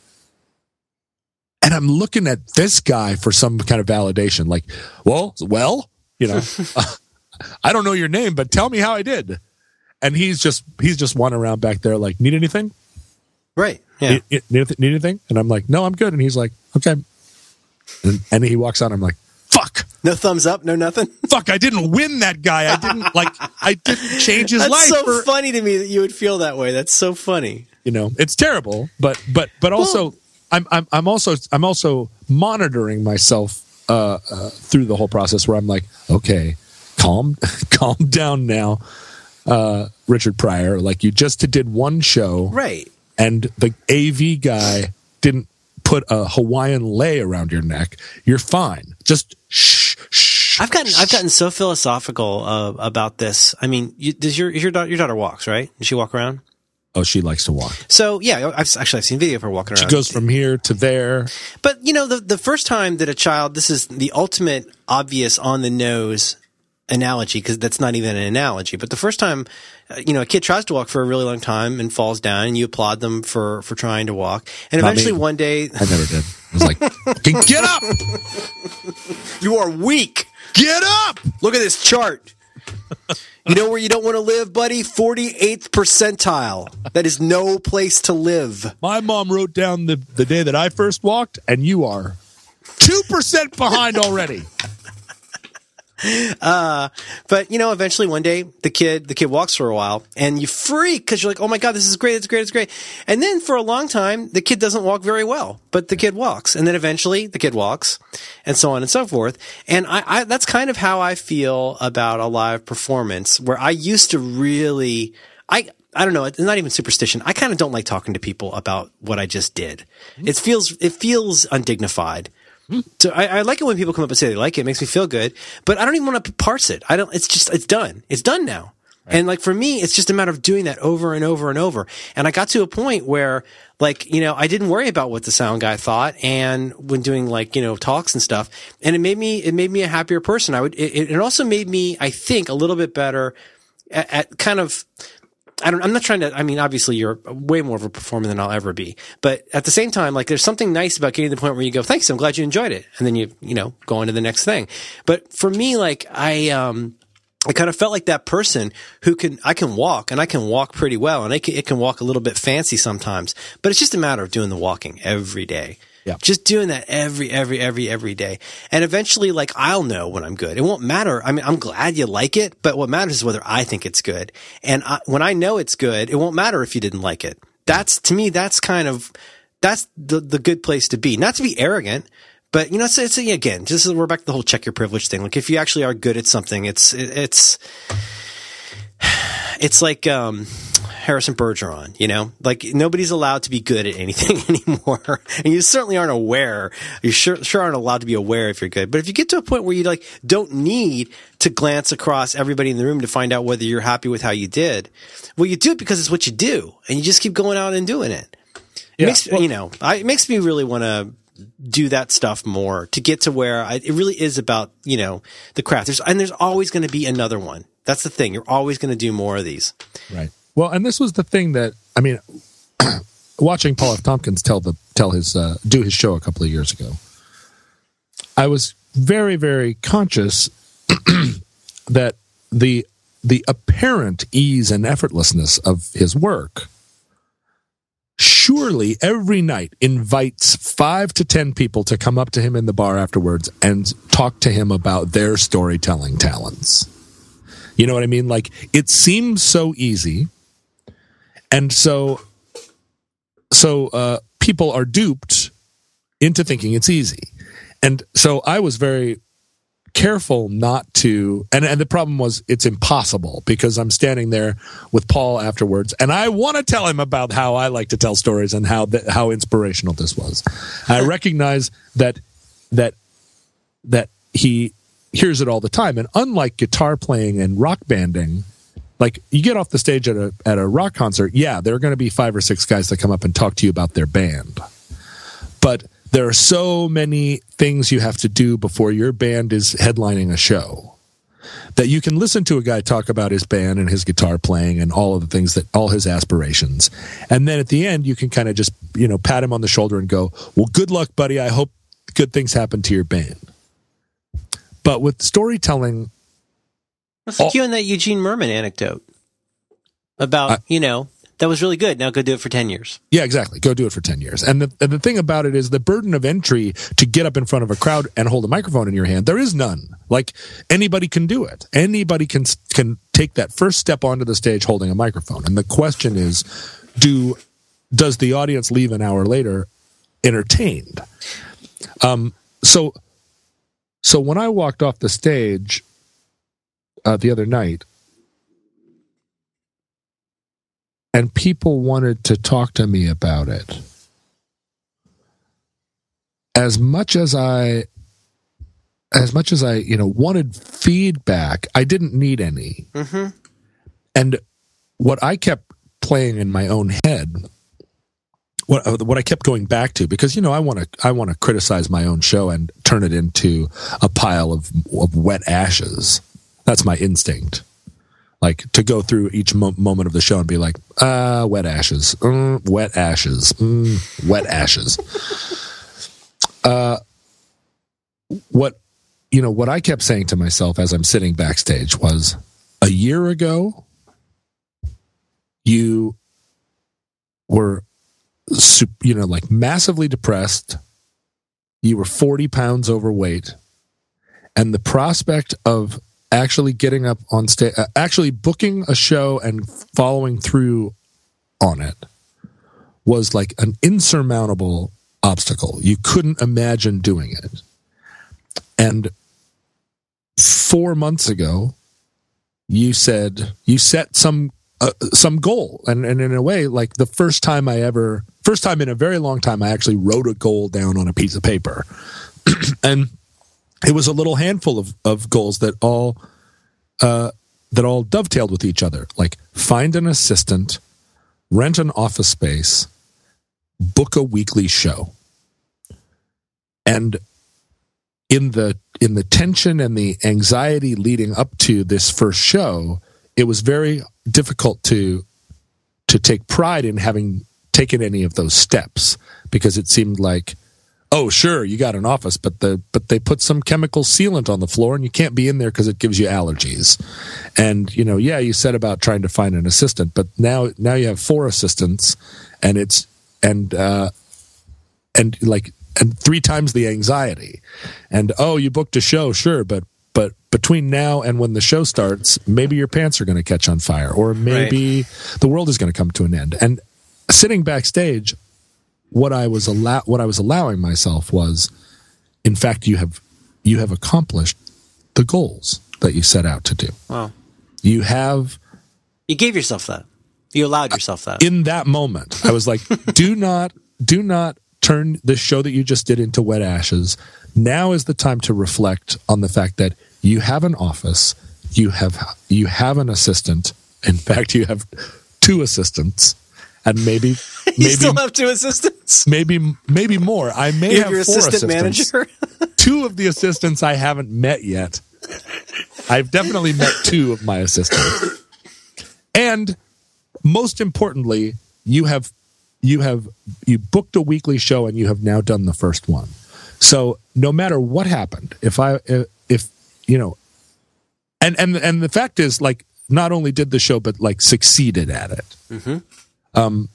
A: and I'm looking at this guy for some kind of validation. Like, well, well, you know, I don't know your name, but tell me how I did. And he's just he's just wandering around back there, like, need anything?
B: Right. Yeah.
A: Need, need, need anything? And I'm like, no, I'm good. And he's like, okay. And, and he walks out. I'm like, fuck,
B: No thumbs up. No nothing.
A: fuck. I didn't win that guy. I didn't like. I didn't change his
B: That's
A: life.
B: That's so
A: for,
B: funny to me that you would feel that way. That's so funny.
A: you know it's terrible but but but also
B: Well-
A: I'm, I'm i'm also i'm also monitoring myself uh, uh through the whole process where i'm like okay calm calm down now uh richard pryor like you just did one show
B: Right.
A: and the av guy didn't put a hawaiian lei around your neck you're fine just shh shh
B: I've gotten I've gotten so philosophical uh, about this. I mean, you, does your your daughter your daughter walks right? Does she walk around?
A: Oh she likes to walk
B: So yeah, I've actually I've seen video of her walking around.
A: she goes from here to there
B: But you know, the the first time that a child, this is the ultimate obvious on the nose analogy because that's not even an analogy. But the first time, uh, you know, a kid tries to walk for a really long time and falls down, and you applaud them for for trying to walk, and
A: Not
B: eventually
A: me.
B: one day
A: I never did. I was like, "Get- get up,
B: you are weak.
A: get up.
B: Look at this chart. You know where you don't want to live, buddy? 48th percentile. That is no place to live.
A: My mom wrote down the, the day that I first walked, and you are 2% behind already.
B: Uh, but you know, eventually one day the kid the kid walks for a while and you freak because you're like, oh my god, this is great, it's great, it's great. And then for a long time the kid doesn't walk very well, but the kid walks, and then eventually the kid walks, and so on and so forth. And I, I that's kind of how I feel about a live performance where I used to really I. I don't know. It's not even superstition. I kind of don't like talking to people about what I just did. It feels it feels undignified. So I, I like it when people come up and say they like it. It makes me feel good, but I don't even want to parse it. I don't. It's just it's done. It's done now. And like for me, it's just a matter of doing that over and over and over. And I got to a point where, like, you know, I didn't worry about what the sound guy thought, and when doing like you know talks and stuff, and it made me it made me a happier person. I would. It, it also made me, I think, a little bit better at, at kind of I don't, I'm not trying to, I mean, obviously you're way more of a performer than I'll ever be, but at the same time, like there's something nice about getting to the point where you go, thanks, I'm glad you enjoyed it. And then you, you know, go on to the next thing. But for me, like I, um, I kind of felt like that person who can, I can walk and I can walk pretty well and I can, it can walk a little bit fancy sometimes, but it's just a matter of doing the walking every day.
A: Yeah.
B: Just doing that every, every, every, every day. And eventually, like, I'll know when I'm good. It won't matter. I mean, I'm glad you like it, but what matters is whether I think it's good. And I, when I know it's good, it won't matter if you didn't like it. That's, to me, that's kind of, that's the, the good place to be. Not to be arrogant, but you know, it's, it's again, just we're back to the whole check your privilege thing. Like, if you actually are good at something, it's, it's, it's like, um, Harrison Bergeron, you know, like nobody's allowed to be good at anything anymore. and you certainly aren't aware. You sure, sure aren't allowed to be aware if you're good. But if you get to a point where you like don't need to glance across everybody in the room to find out whether you're happy with how you did, well, you do it because it's what you do and you just keep going out and doing it. It
A: Yeah.
B: makes,
A: Well-
B: you know, I, it makes me really want to do that stuff more to get to where I, it really is about, you know, the craft. There's, and there's always going to be another one. That's the thing. You're always going to do more of these.
A: Right. Well, and this was the thing that I mean, watching Paul F. Tompkins tell the tell his uh, do his show a couple of years ago, I was very very conscious that the the apparent ease and effortlessness of his work surely every night invites five to ten people to come up to him in the bar afterwards and talk to him about their storytelling talents. You know what I mean? Like it seems so easy. And so so uh people are duped into thinking it's easy. And so I was very careful not to and, and the problem was it's impossible because I'm standing there with Paul afterwards and I want to tell him about how I like to tell stories and how how inspirational this was. I recognize that that that he hears it all the time and unlike guitar playing and rock banding like you get off the stage at a at a rock concert yeah there are going to be five or six guys that come up and talk to you about their band. But there are so many things you have to do before your band is headlining a show that you can listen to a guy talk about his band and his guitar playing and all of the things that all his aspirations. And then at the end you can kind of just you know pat him on the shoulder and go well good luck buddy. I hope good things happen to your band. But with storytelling Oh.
B: you and that Eugene Mirman anecdote about,
A: I-
B: you know, that was really good. Now go do it for 10 years.
A: Yeah, exactly. Go do it for 10 years. And the, and the thing about it is the burden of entry to get up in front of a crowd and hold a microphone in your hand, there is none. Like anybody can do it. Anybody can, can take that first step onto the stage holding a microphone. And the question is, do, does the audience leave an hour later entertained? Um, so, so when I walked off the stage, uh, the other night, and people wanted to talk to me about it. As much as I as much as I, you know, wanted feedback, I didn't need any.
B: Mm-hmm.
A: And what I kept playing in my own head, what uh, what I kept going back to, because you know I want to I want to criticize my own show and turn it into a pile of of wet ashes. That's my instinct. Like to go through each mo- moment of the show and be like, uh, wet ashes, mm, wet ashes, mm, wet ashes. uh, what you know, what I kept saying to myself as I'm sitting backstage was, a year ago, you were, you know, like massively depressed. You were 40 pounds overweight. And the prospect of actually getting up on stage, uh, actually booking a show and following through on it was like an insurmountable obstacle. You couldn't imagine doing it. And four months ago, you said you set some uh, some goal, and and in a way, like the first time I ever, first time in a very long time, I actually wrote a goal down on a piece of paper, and it was a little handful of of goals that all uh, that all dovetailed with each other, like find an assistant, rent an office space, book a weekly show, and in the in the tension and the anxiety leading up to this first show, it was very difficult to to take pride in having taken any of those steps because it seemed like oh sure you got an office but the but they put some chemical sealant on the floor and you can't be in there because it gives you allergies and you know yeah you said about trying to find an assistant but now now you have four assistants and it's and uh and like and three times the anxiety. And oh, you booked a show, sure, but but between now and when the show starts, maybe your pants are going to catch on fire, or maybe right. the world is going to come to an end. And sitting backstage, what I was allow what I was allowing myself was, in fact, you have you have accomplished the goals that you set out to do.
B: Wow.
A: You have.
B: You gave yourself that. You allowed yourself that.
A: In that moment, I was like, do not, do not turn the show that you just did into wet ashes. Now is the time to reflect on the fact that you have an office, you have you have an assistant. In fact, you have two assistants, and maybe maybe
B: you still have two assistants.
A: Maybe maybe more. I may
B: you
A: have,
B: your
A: four
B: assistant
A: assistants.
B: manager.
A: two of the assistants I haven't met yet. I've definitely met two of my assistants, and most importantly, you have you have you booked a weekly show and you have now done the first one. So no matter what happened, if I if you know, and and and the fact is, like, not only did the show, but like succeeded at it.
B: Mm-hmm.
A: Um,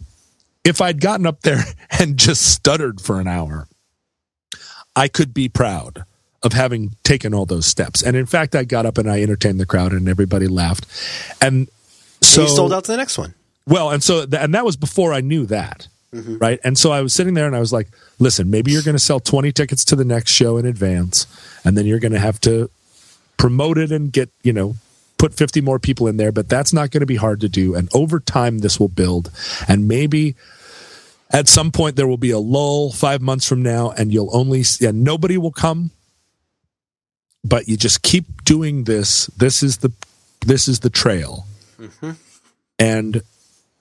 A: if I'd gotten up there and just stuttered for an hour, I could be proud of having taken all those steps. And in fact, I got up and I entertained the crowd, and everybody laughed. And so
B: and you sold out to the next one.
A: Well, and so th- and that was before I knew that. Mm-hmm. Right. And so I was sitting there and I was like, listen, maybe you're going to sell 20 tickets to the next show in advance and then you're going to have to promote it and get, you know, put 50 more people in there, but that's not going to be hard to do. And over time, this will build. And maybe at some point there will be a lull five months from now and you'll only, and nobody will come. But you just keep doing this. This is the, this is the trail. Mm-hmm. And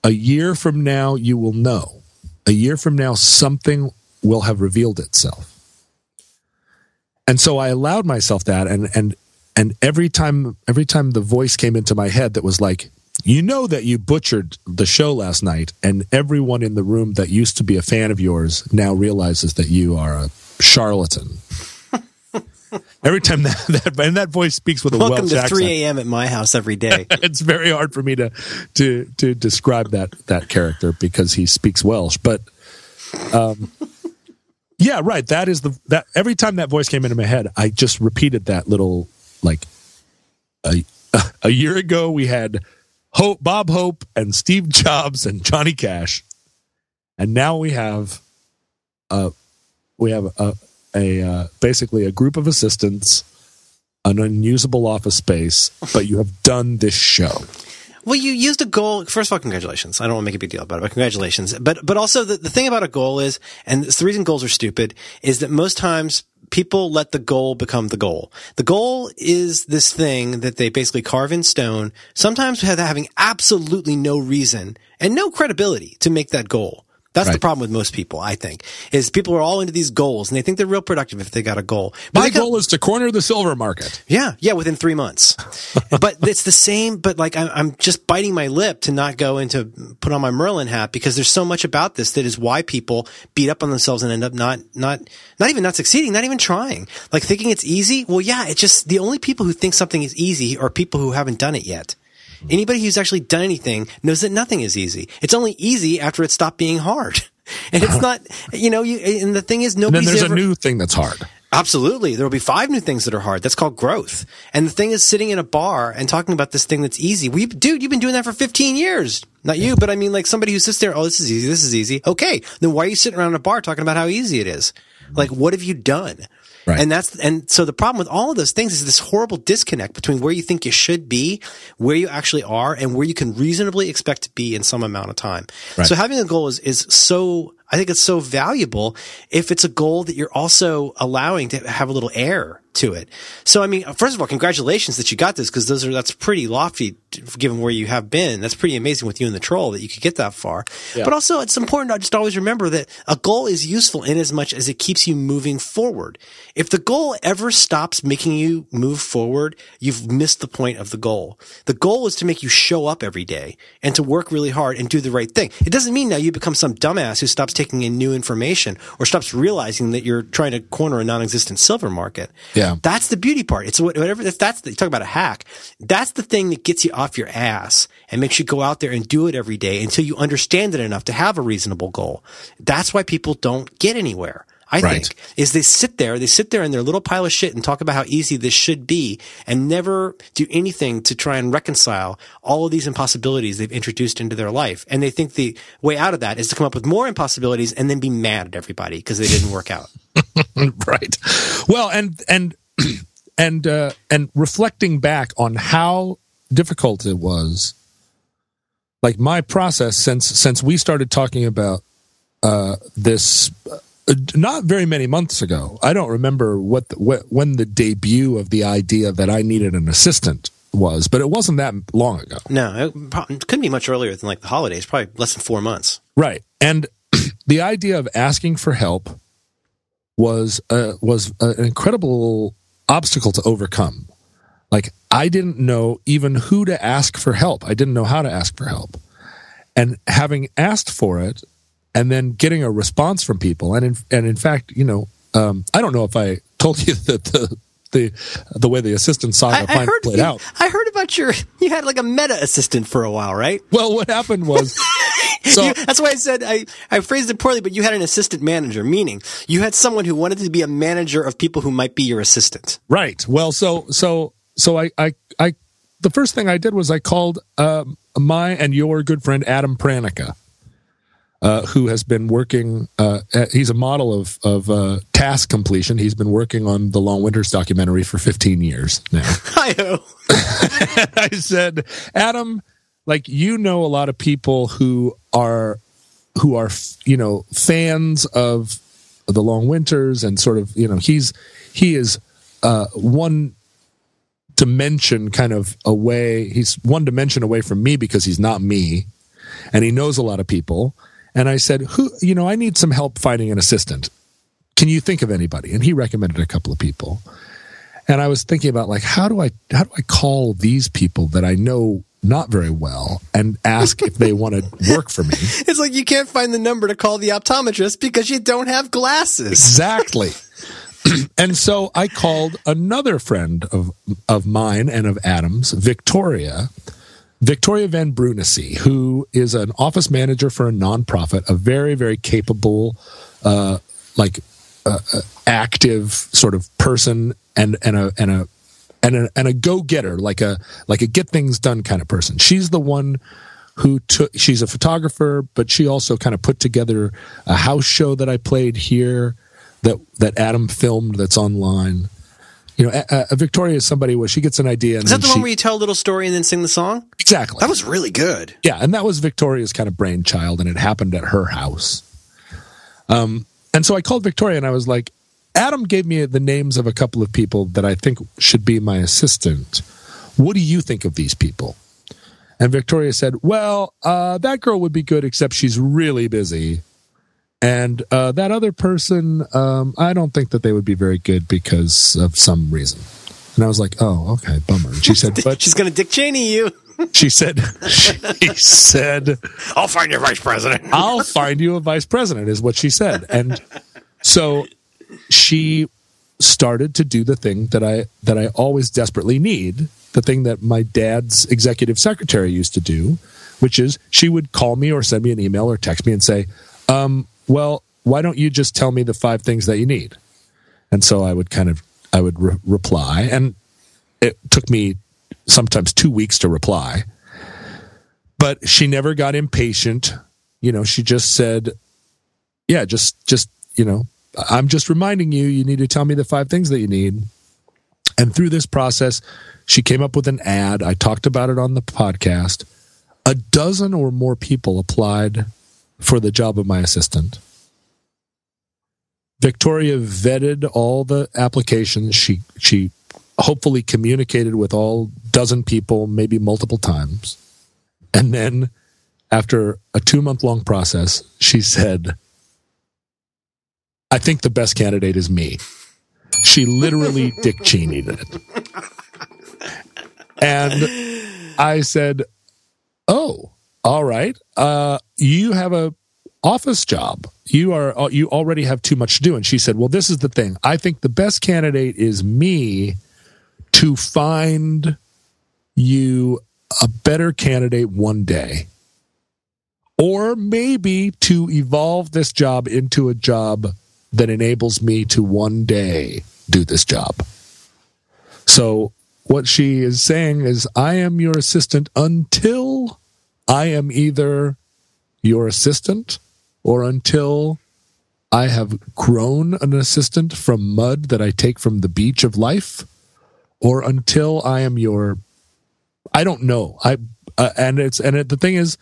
A: a year from now, you will know. A year from now, something will have revealed itself. And so I allowed myself that, and and and every time every time the voice came into my head that was like, you know that you butchered the show last night, and everyone in the room that used to be a fan of yours now realizes that you are a charlatan. Every time that, that and that voice speaks with a
B: Welcome
A: Welsh
B: to
A: accent.
B: 3 a.m. at my house every day.
A: it's very hard for me to to to describe that that character because he speaks Welsh. But um, yeah, right. That is the that every time that voice came into my head, I just repeated that little like a a year ago we had Hope Bob Hope and Steve Jobs and Johnny Cash, and now we have uh we have a a uh, basically a group of assistants, an unusable office space, but you have done this show.
B: Well, you used a goal. First of all, congratulations. I don't want to make a big deal about it, but congratulations. But but also the, the thing about a goal is, and the reason goals are stupid, is that most times people let the goal become the goal. The goal is this thing that they basically carve in stone, sometimes having absolutely no reason and no credibility to make that goal. That's the problem with most people, I think, is people are all into these goals and they think they're real productive if they got a goal. But
A: My
B: got-
A: goal is to corner the silver market.
B: yeah, yeah, within three months. but it's the same. But like, I'm, I'm just biting my lip to not go into put on my Merlin hat because there's so much about this that is why people beat up on themselves and end up not, not, not even not succeeding, not even trying. Like thinking it's easy. Well, yeah, it's just the only people who think something is easy are people who haven't done it yet. Anybody who's actually done anything knows that nothing is easy. It's only easy after it stopped being hard. And it's not, you know, you, and the thing is,
A: And then
B: nobody's
A: there's
B: ever,
A: a new thing that's hard.
B: Absolutely. There will be five new things that are hard. That's called growth. And the thing is sitting in a bar and talking about this thing that's easy. We, dude, you've been doing that for 15 years. Not you, but I mean like somebody who sits there, oh, this is easy. This is easy. Okay. Then why are you sitting around a bar talking about how easy it is? Like, what have you done?
A: Right.
B: And that's, and so the problem with all of those things is this horrible disconnect between where you think you should be, where you actually are, and where you can reasonably expect to be in some amount of time.
A: Right.
B: So having a goal is, is so, I think it's so valuable if it's a goal that you're also allowing to have a little air to it. So, I mean, first of all, congratulations that you got this because those are, that's pretty lofty given where you have been. That's pretty amazing with you and the troll that you could get that far.
A: Yeah.
B: But also it's important to just always remember that a goal is useful in as much as it keeps you moving forward. If the goal ever stops making you move forward, you've missed the point of the goal. The goal is to make you show up every day and to work really hard and do the right thing. It doesn't mean now you become some dumbass who stops taking in new information or stops realizing that you're trying to corner a non-existent silver market.
A: Yeah.
B: That's the beauty part. It's whatever, that's the, you talk about a hack. That's the thing that gets you off your ass and makes you go out there and do it every day until you understand it enough to have a reasonable goal. That's why people don't get anywhere. I
A: Right.
B: think is they sit there, they sit there in their little pile of shit and talk about how easy this should be and never do anything to try and reconcile all of these impossibilities they've introduced into their life. And they think the way out of that is to come up with more impossibilities and then be mad at everybody because they didn't work out.
A: right. Well, and and and uh, and reflecting back on how difficult it was, like my process since since we started talking about uh, this. Uh, not very many months ago, I don't remember what, the, what when the debut of the idea that I needed an assistant was, but it wasn't that long ago.
B: No, it, couldn't be much earlier than like the holidays, probably less than four months.
A: Right. And the idea of asking for help was uh, was an incredible obstacle to overcome. Like I didn't know even who to ask for help. I didn't know how to ask for help. And having asked for it and then getting a response from people and in, and in fact, you know, um, I don't know if I told you that the the the way the assistant saga
B: I, I heard
A: played
B: you,
A: out.
B: I heard about your you had like a meta assistant for a while, right?
A: Well, what happened was so
B: You- that's why I said I, I phrased it poorly, but you had an assistant manager, meaning you had someone who wanted to be a manager of people who might be your assistant.
A: Right. Well, so so so I I I the first thing I did was I called um, my and your good friend Adam Pranica, uh, who has been working. Uh, at- he's a model of of uh, task completion. He's been working on the Long Winters documentary for 15 years now.
B: Hi-ho.
A: I said, Adam, like you know a lot of people who are who are you know fans of the Long Winters and sort of you know he's he is uh, one dimension kind of away. He's one dimension away from me because he's not me, and he knows a lot of people. And I said, who you know, I need some help finding an assistant. Can you think of anybody? And he recommended a couple of people and I was thinking about like how do I how do I call these people that I know not very well and ask if they want to work for me?
B: It's like you can't find the number to call the optometrist because you don't have glasses.
A: Exactly. and so I called another friend of of mine and of Adam's, Victoria, Victoria Van Brunesse, who is an office manager for a nonprofit, a very very capable, uh, like uh, uh, active sort of person, and and a and a and a, and a go getter, like a like a get things done kind of person. She's the one who took. She's a photographer, but she also kind of put together a house show that I played here that that Adam filmed that's online. You know, uh, uh, Victoria is somebody where she gets an idea. And
B: Is that the
A: she,
B: one where you tell a little story and then sing the song?
A: exactly?
B: That was really good.
A: yeah, and that was Victoria's kind of brainchild, and it happened at her house. Um, and so I called Victoria, and I was like, Adam gave me the names of a couple of people that I think should be my assistant. What do you think of these people? And Victoria said, Well, uh, that girl would be good, except she's really busy. And uh, that other person, um, I don't think that they would be very good because of some reason. And I was like, oh, okay, bummer. And she said, but
B: she's going to Dick Cheney you.
A: she said, she said,
B: I'll find your vice president.
A: I'll find you a vice president, is what she said. And so she started to do the thing that I that I always desperately need, the thing that my dad's executive secretary used to do, which is she would call me or send me an email or text me and say, um, "Well, why don't you just tell me the five things that you need?" And so I would kind of I would re- reply, and it took me sometimes two weeks to reply. But she never got impatient. You know, she just said, "Yeah, just just you know, I'm just reminding you, you need to tell me the five things that you need. And through this process, she came up with an ad. I talked about it on the podcast. A dozen or more people applied for the job of my assistant. Victoria vetted all the applications. She she hopefully communicated with all dozen people, maybe multiple times. And then after a 2 month long process, she said, I think the best candidate is me. She literally Dick Cheneyed it. And I said, "Oh, all right. Uh, you have a office job. You are uh, you already have too much to do." And she said, "Well, this is the thing. I think the best candidate is me to find you a better candidate one day." Or maybe to evolve this job into a job that enables me to one day do this job. So, what she is saying is, I am your assistant until I am either your assistant or until I have grown an assistant from mud that I take from the beach of life or until I am your I don't know. I uh, and it's and it, the thing is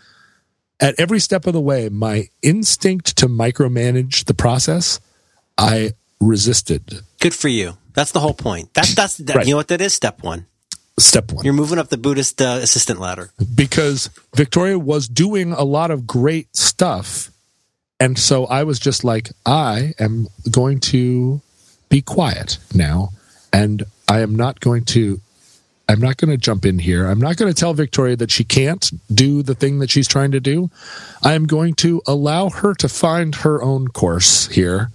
A: at every step of the way my instinct to micromanage the process I resisted.
B: Good for you. That's the whole point. That's that's that, right. you know what that is. Step one.
A: Step one.
B: You're moving up the Buddhist uh, assistant ladder
A: because Victoria was doing a lot of great stuff, and so I was just like, I am going to be quiet now, and I am not going to. I'm not going to jump in here. I'm not going to tell Victoria that she can't do the thing that she's trying to do. I am going to allow her to find her own course here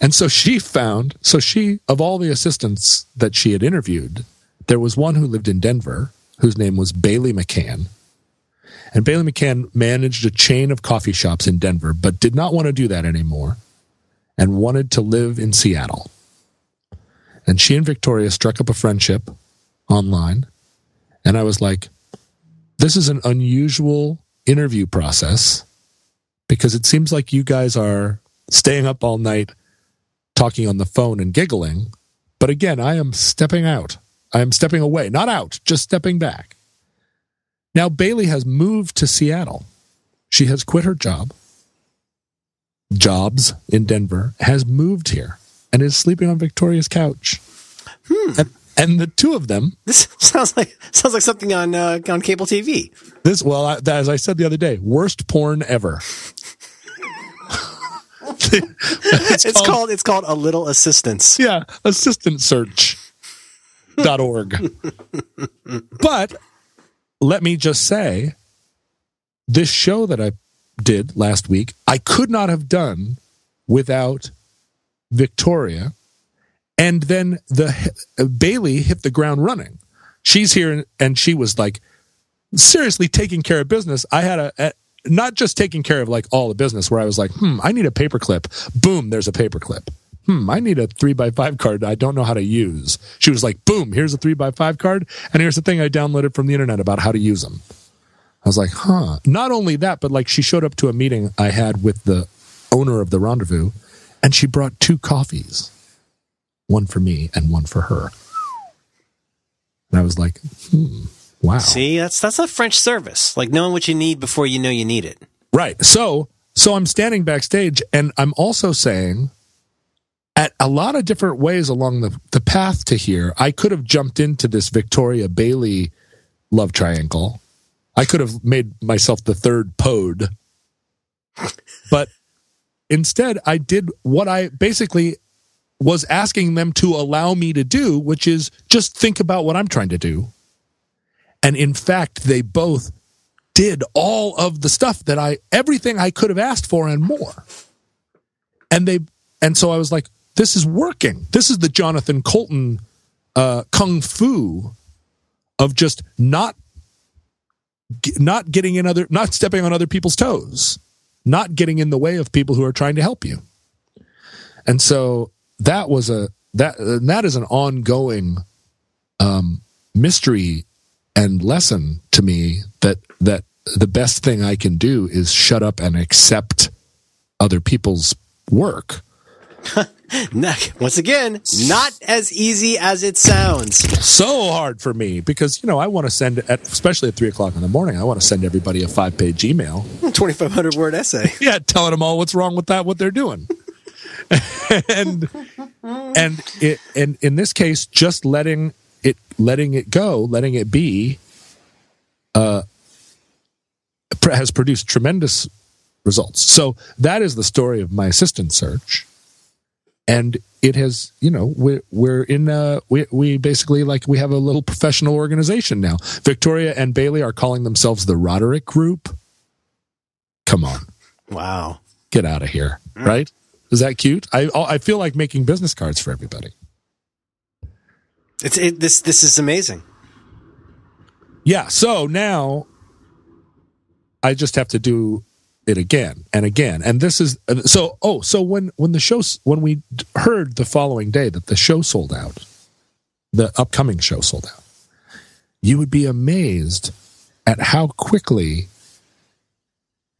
A: and so she found, so she, of all the assistants that she had interviewed, there was one who lived in Denver whose name was Bailey McCann. And Bailey McCann managed a chain of coffee shops in Denver, but did not want to do that anymore and wanted to live in Seattle. And she and Victoria struck up a friendship online. And I was like, this is an unusual interview process because it seems like you guys are staying up all night talking on the phone and giggling. But again, I am stepping out. I am stepping away, not out, just stepping back. Now, Bailey has moved to Seattle. She has quit her job, jobs in Denver, has moved here, and is sleeping on Victoria's couch.
B: Hmm.
A: And, and the two of them.
B: This sounds like sounds like something on uh, on cable TV.
A: This, well, I, as I said the other day, worst porn ever.
B: it's, it's called, called, it's called a little assistance.
A: Yeah, assistant search. Org. but let me just say this show that I did last week, I could not have done without Victoria. And then the Bailey hit the ground running. She's here and she was like seriously taking care of business. I had a, a not just taking care of like all the business where I was like, hmm, I need a paperclip. Boom, there's a paperclip. Hmm, I need a three by five card I don't know how to use. She was like, boom, here's a three by five card. And here's the thing I downloaded from the internet about how to use them. I was like, huh. Not only that, but like she showed up to a meeting I had with the owner of the rendezvous and she brought two coffees, one for me and one for her. And I was like, hmm. Wow.
B: See, that's that's a French service. Like knowing what you need before you know you need it.
A: Right. So so I'm standing backstage and I'm also saying at a lot of different ways along the, the path to here, I could have jumped into this Victoria Bailey love triangle. I could have made myself the third pod. But instead I did what I basically was asking them to allow me to do, which is just think about what I'm trying to do. And in fact, they both did all of the stuff that I, everything I could have asked for and more. And they, and so I was like, this is working. This is the Jonathan Coulton uh, kung fu of just not, not getting in other, not stepping on other people's toes, not getting in the way of people who are trying to help you. And so that was a that that is an ongoing um, mystery and lesson to me that that the best thing I can do is shut up and accept other people's work.
B: Once again, not as easy as it sounds.
A: So hard for me because you know I want to send at especially at three o'clock in the morning. I want to send everybody a five page email,
B: twenty five hundred word essay.
A: Yeah, telling them all what's wrong with that, what they're doing. and and it and in this case just letting it letting it go letting it be uh has produced tremendous results so that is the story of my assistant search and it has you know we're, we're in uh we, we basically like we have a little professional organization now victoria and bailey are calling themselves the roderick group come on
B: wow
A: get out of here right is that cute? I I feel like making business cards for everybody.
B: It's it, this this is amazing.
A: Yeah. So now I just have to do it again and again. And this is so. Oh, so when when the show when we heard the following day that the show sold out, the upcoming show sold out, you would be amazed at how quickly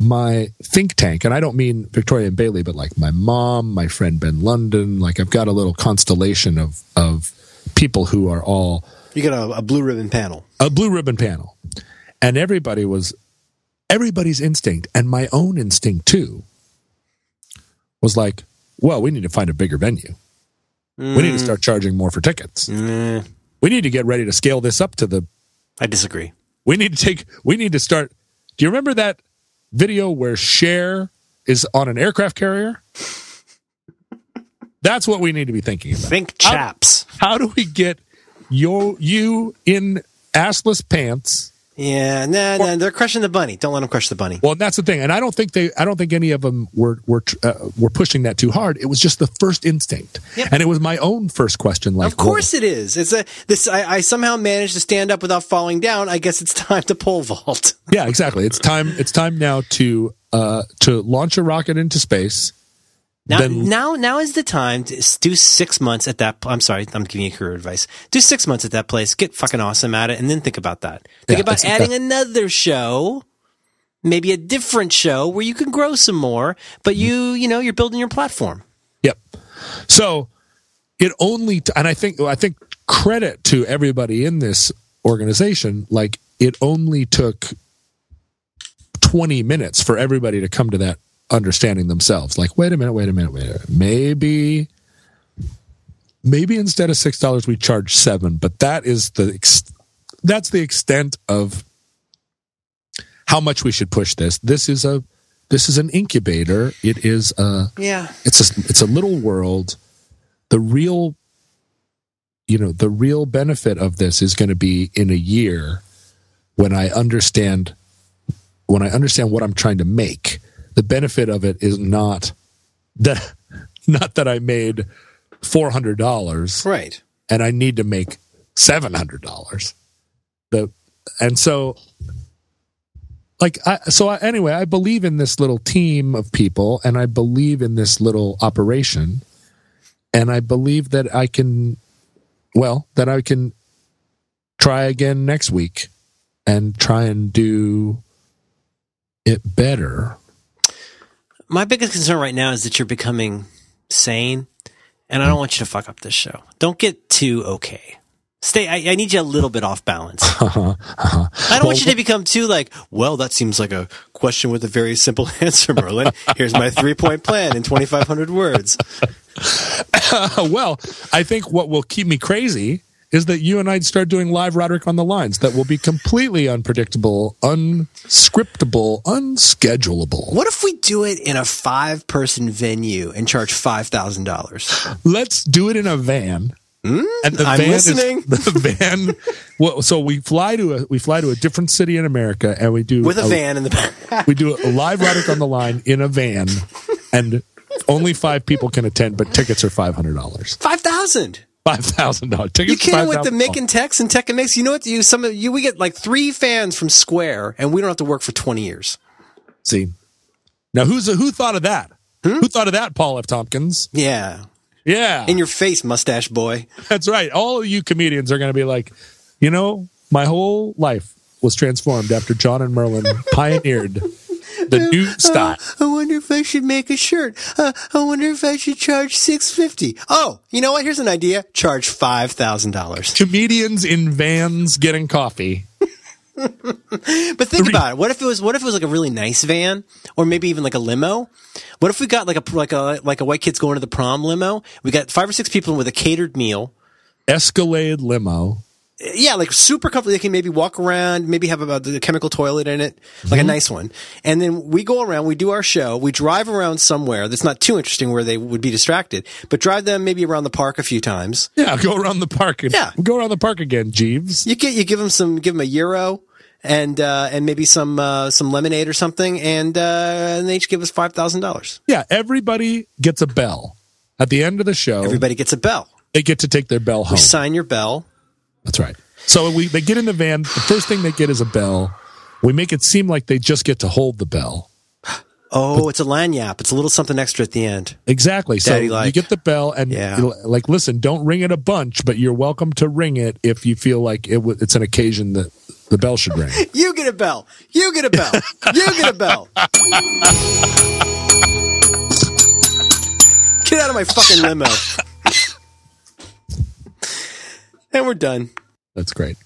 A: my think tank, and I don't mean Victoria and Bailey, but like my mom, my friend Ben London, like I've got a little constellation of of people who are all
B: you got a, a blue ribbon panel,
A: a blue ribbon panel, and everybody was everybody's instinct, and my own instinct too, was like, well, we need to find a bigger venue. Mm. We need to start charging more for tickets. Mm. We need to get ready to scale this up to the.
B: I disagree.
A: We need to take. We need to start. Do you remember that video where Cher is on an aircraft carrier? That's what we need to be thinking about.
B: Think chaps.
A: How, how do we get your you in assless pants?
B: Yeah, no, nah, nah, they're crushing the bunny. Don't let them crush the bunny.
A: Well, that's the thing, and I don't think they, I don't think any of them were were uh, were pushing that too hard. It was just the first instinct, yep. and it was my own first question. Like,
B: of course it is. It's a this. I, I, somehow managed to stand up without falling down. I guess it's time to pole vault.
A: yeah, exactly. It's time. It's time now to uh to launch a rocket into space
B: now, then, now, now is the time to do six months at that. I'm sorry, I'm giving you career advice. Do six months at that place, get fucking awesome at it, and then think about that. Think yeah, about adding another show, maybe a different show where you can grow some more, but you, you know, you're building your platform.
A: Yep. So it only, t- and I think, I think credit to everybody in this organization. Like it only took 20 minutes for everybody to come to that understanding themselves. Like, wait a minute, wait a minute, wait a minute. Maybe, maybe instead of six dollars, we charge seven. But that is the that's the extent of how much we should push this. This is a this is an incubator. It is a
B: yeah.
A: It's a it's a little world. The real, you know, the real benefit of this is going to be in a year when I understand when I understand what I'm trying to make the benefit of it is not that not that I made four hundred dollars,
B: right?
A: And I need to make seven hundred dollars. The and so like I, so I, anyway i believe in this little team of people and i believe in this little operation and i believe that i can well that i can try again next week and try and do it better
B: my biggest concern right now is that you're becoming sane, and I don't want you to fuck up this show. Don't get too okay. Stay. I, I need you a little bit off balance. Uh-huh, uh-huh. I don't well, want you to become too like. Well, that seems like a question with a very simple answer, Merlin. Here's my three point plan in 2,500 words.
A: Uh, well, I think what will keep me crazy is that you and I start doing live Roderick on the lines that will be completely unpredictable, unscriptable, unschedulable.
B: What if we do it in a five person venue and charge five thousand dollars?
A: Let's do it in a van.
B: Mm,
A: and the
B: I'm
A: van
B: listening.
A: Is, the van. Well, so we fly to a we fly to a different city in America, and we do
B: With a van in the back.
A: we do a live Roderick on the line in a van, and only five people can attend, but tickets are five hundred dollars.
B: Five thousand.
A: Five thousand dollars tickets.
B: You can't with the
A: $5,000.
B: Mick and Tex and Tech and Mix. You know what? You some of you we get like three fans from Square, and we don't have to work for twenty years.
A: See, now who's who thought of that?
B: Hmm?
A: Who thought of that, Paul F. Tompkins?
B: Yeah,
A: Yeah,
B: in your face, mustache boy.
A: that's right. All of you comedians are going to be like, you know, my whole life was transformed after John and Merlin pioneered the new style.
B: I wonder if I should make a shirt. Uh, I wonder if I should charge six fifty. Oh, you know what? Here's an idea. Charge five thousand dollars.
A: Comedians in vans getting coffee.
B: But think about it. What if it was? What if it was like a really nice van, or maybe even like a limo? What if we got like a like a like a white kids going to the prom limo? We got five or six people with a catered meal.
A: Escalade limo.
B: Yeah, like super comfortable. They can maybe walk around, maybe have about the chemical toilet in it, like a nice one. And then we go around, we do our show, we drive around somewhere that's not too interesting where they would be distracted, but drive them maybe around the park a few times.
A: Yeah, go around the park. And,
B: Yeah.
A: go around the park again, Jeeves.
B: You get you give them some, give them a euro and uh, and maybe some uh, some lemonade or something, and uh, and they each give us five thousand dollars.
A: Yeah, everybody gets a bell at the end of the show.
B: Everybody gets a bell.
A: they get to take their bell home.
B: Sign your bell.
A: That's right. So we they get in the van. The first thing they get is a bell. We make it seem like they just get to hold the bell.
B: Oh, it's a lagniappe. It's a little something extra at the end.
A: Exactly. So
B: Daddy
A: you get the bell, and
B: Yeah.
A: like, listen, don't ring it a bunch, but you're welcome to ring it if you feel like it w- it's an occasion that the bell should ring.
B: You get a bell. You get a bell. you get a bell. Get out of my fucking limo. and we're done.
A: That's great.